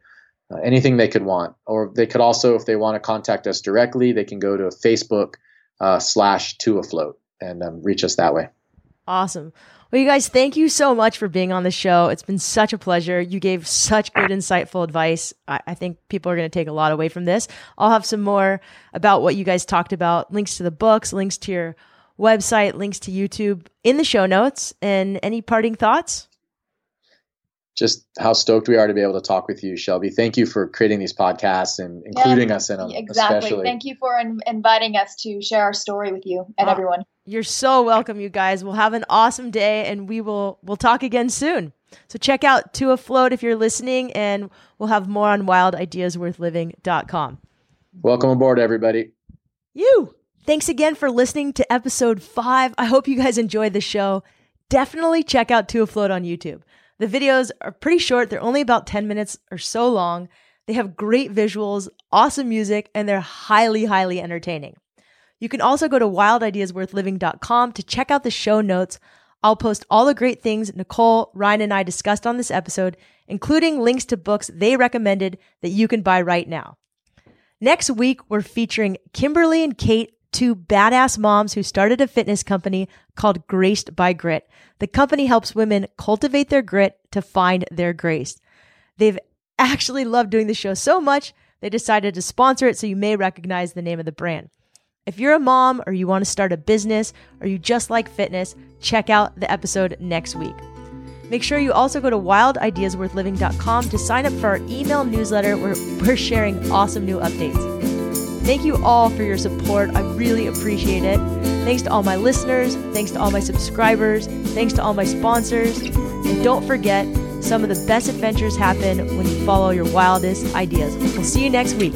Uh, anything they could want. Or they could also, if they want to contact us directly, they can go to Facebook uh, slash Two Afloat and um, reach us that way. Awesome. Well, you guys, thank you so much for being on the show. It's been such a pleasure. You gave such good, insightful advice. I, I think people are going to take a lot away from this. I'll have some more about what you guys talked about links to the books, links to your website, links to YouTube in the show notes. And any parting thoughts? Just how stoked we are to be able to talk with you, Shelby. Thank you for creating these podcasts and including yeah, us in them. Exactly. Especially. Thank you for in- inviting us to share our story with you and ah, everyone. You're so welcome, you guys. We'll have an awesome day, and we will we'll talk again soon. So check out Two Afloat if you're listening, and we'll have more on wildideasworthliving.com. Welcome aboard, everybody. You. Thanks again for listening to episode five. I hope you guys enjoyed the show. Definitely check out Two Afloat on YouTube. The videos are pretty short, they're only about 10 minutes or so long. They have great visuals, awesome music, and they're highly, highly entertaining. You can also go to wildideasworthliving.com to check out the show notes. I'll post all the great things Nicole, Ryan, and I discussed on this episode, including links to books they recommended that you can buy right now. Next week, we're featuring Kimberly and Kate, two badass moms who started a fitness company called Graced by Grit. The company helps women cultivate their grit to find their grace. They've actually loved doing the show so much, they decided to sponsor it so you may recognize the name of the brand. If you're a mom or you want to start a business or you just like fitness, check out the episode next week. Make sure you also go to wildideasworthliving.com to sign up for our email newsletter where we're sharing awesome new updates. Thank you all for your support. I really appreciate it. Thanks to all my listeners. Thanks to all my subscribers. Thanks to all my sponsors. And don't forget, some of the best adventures happen when you follow your wildest ideas. We'll see you next week.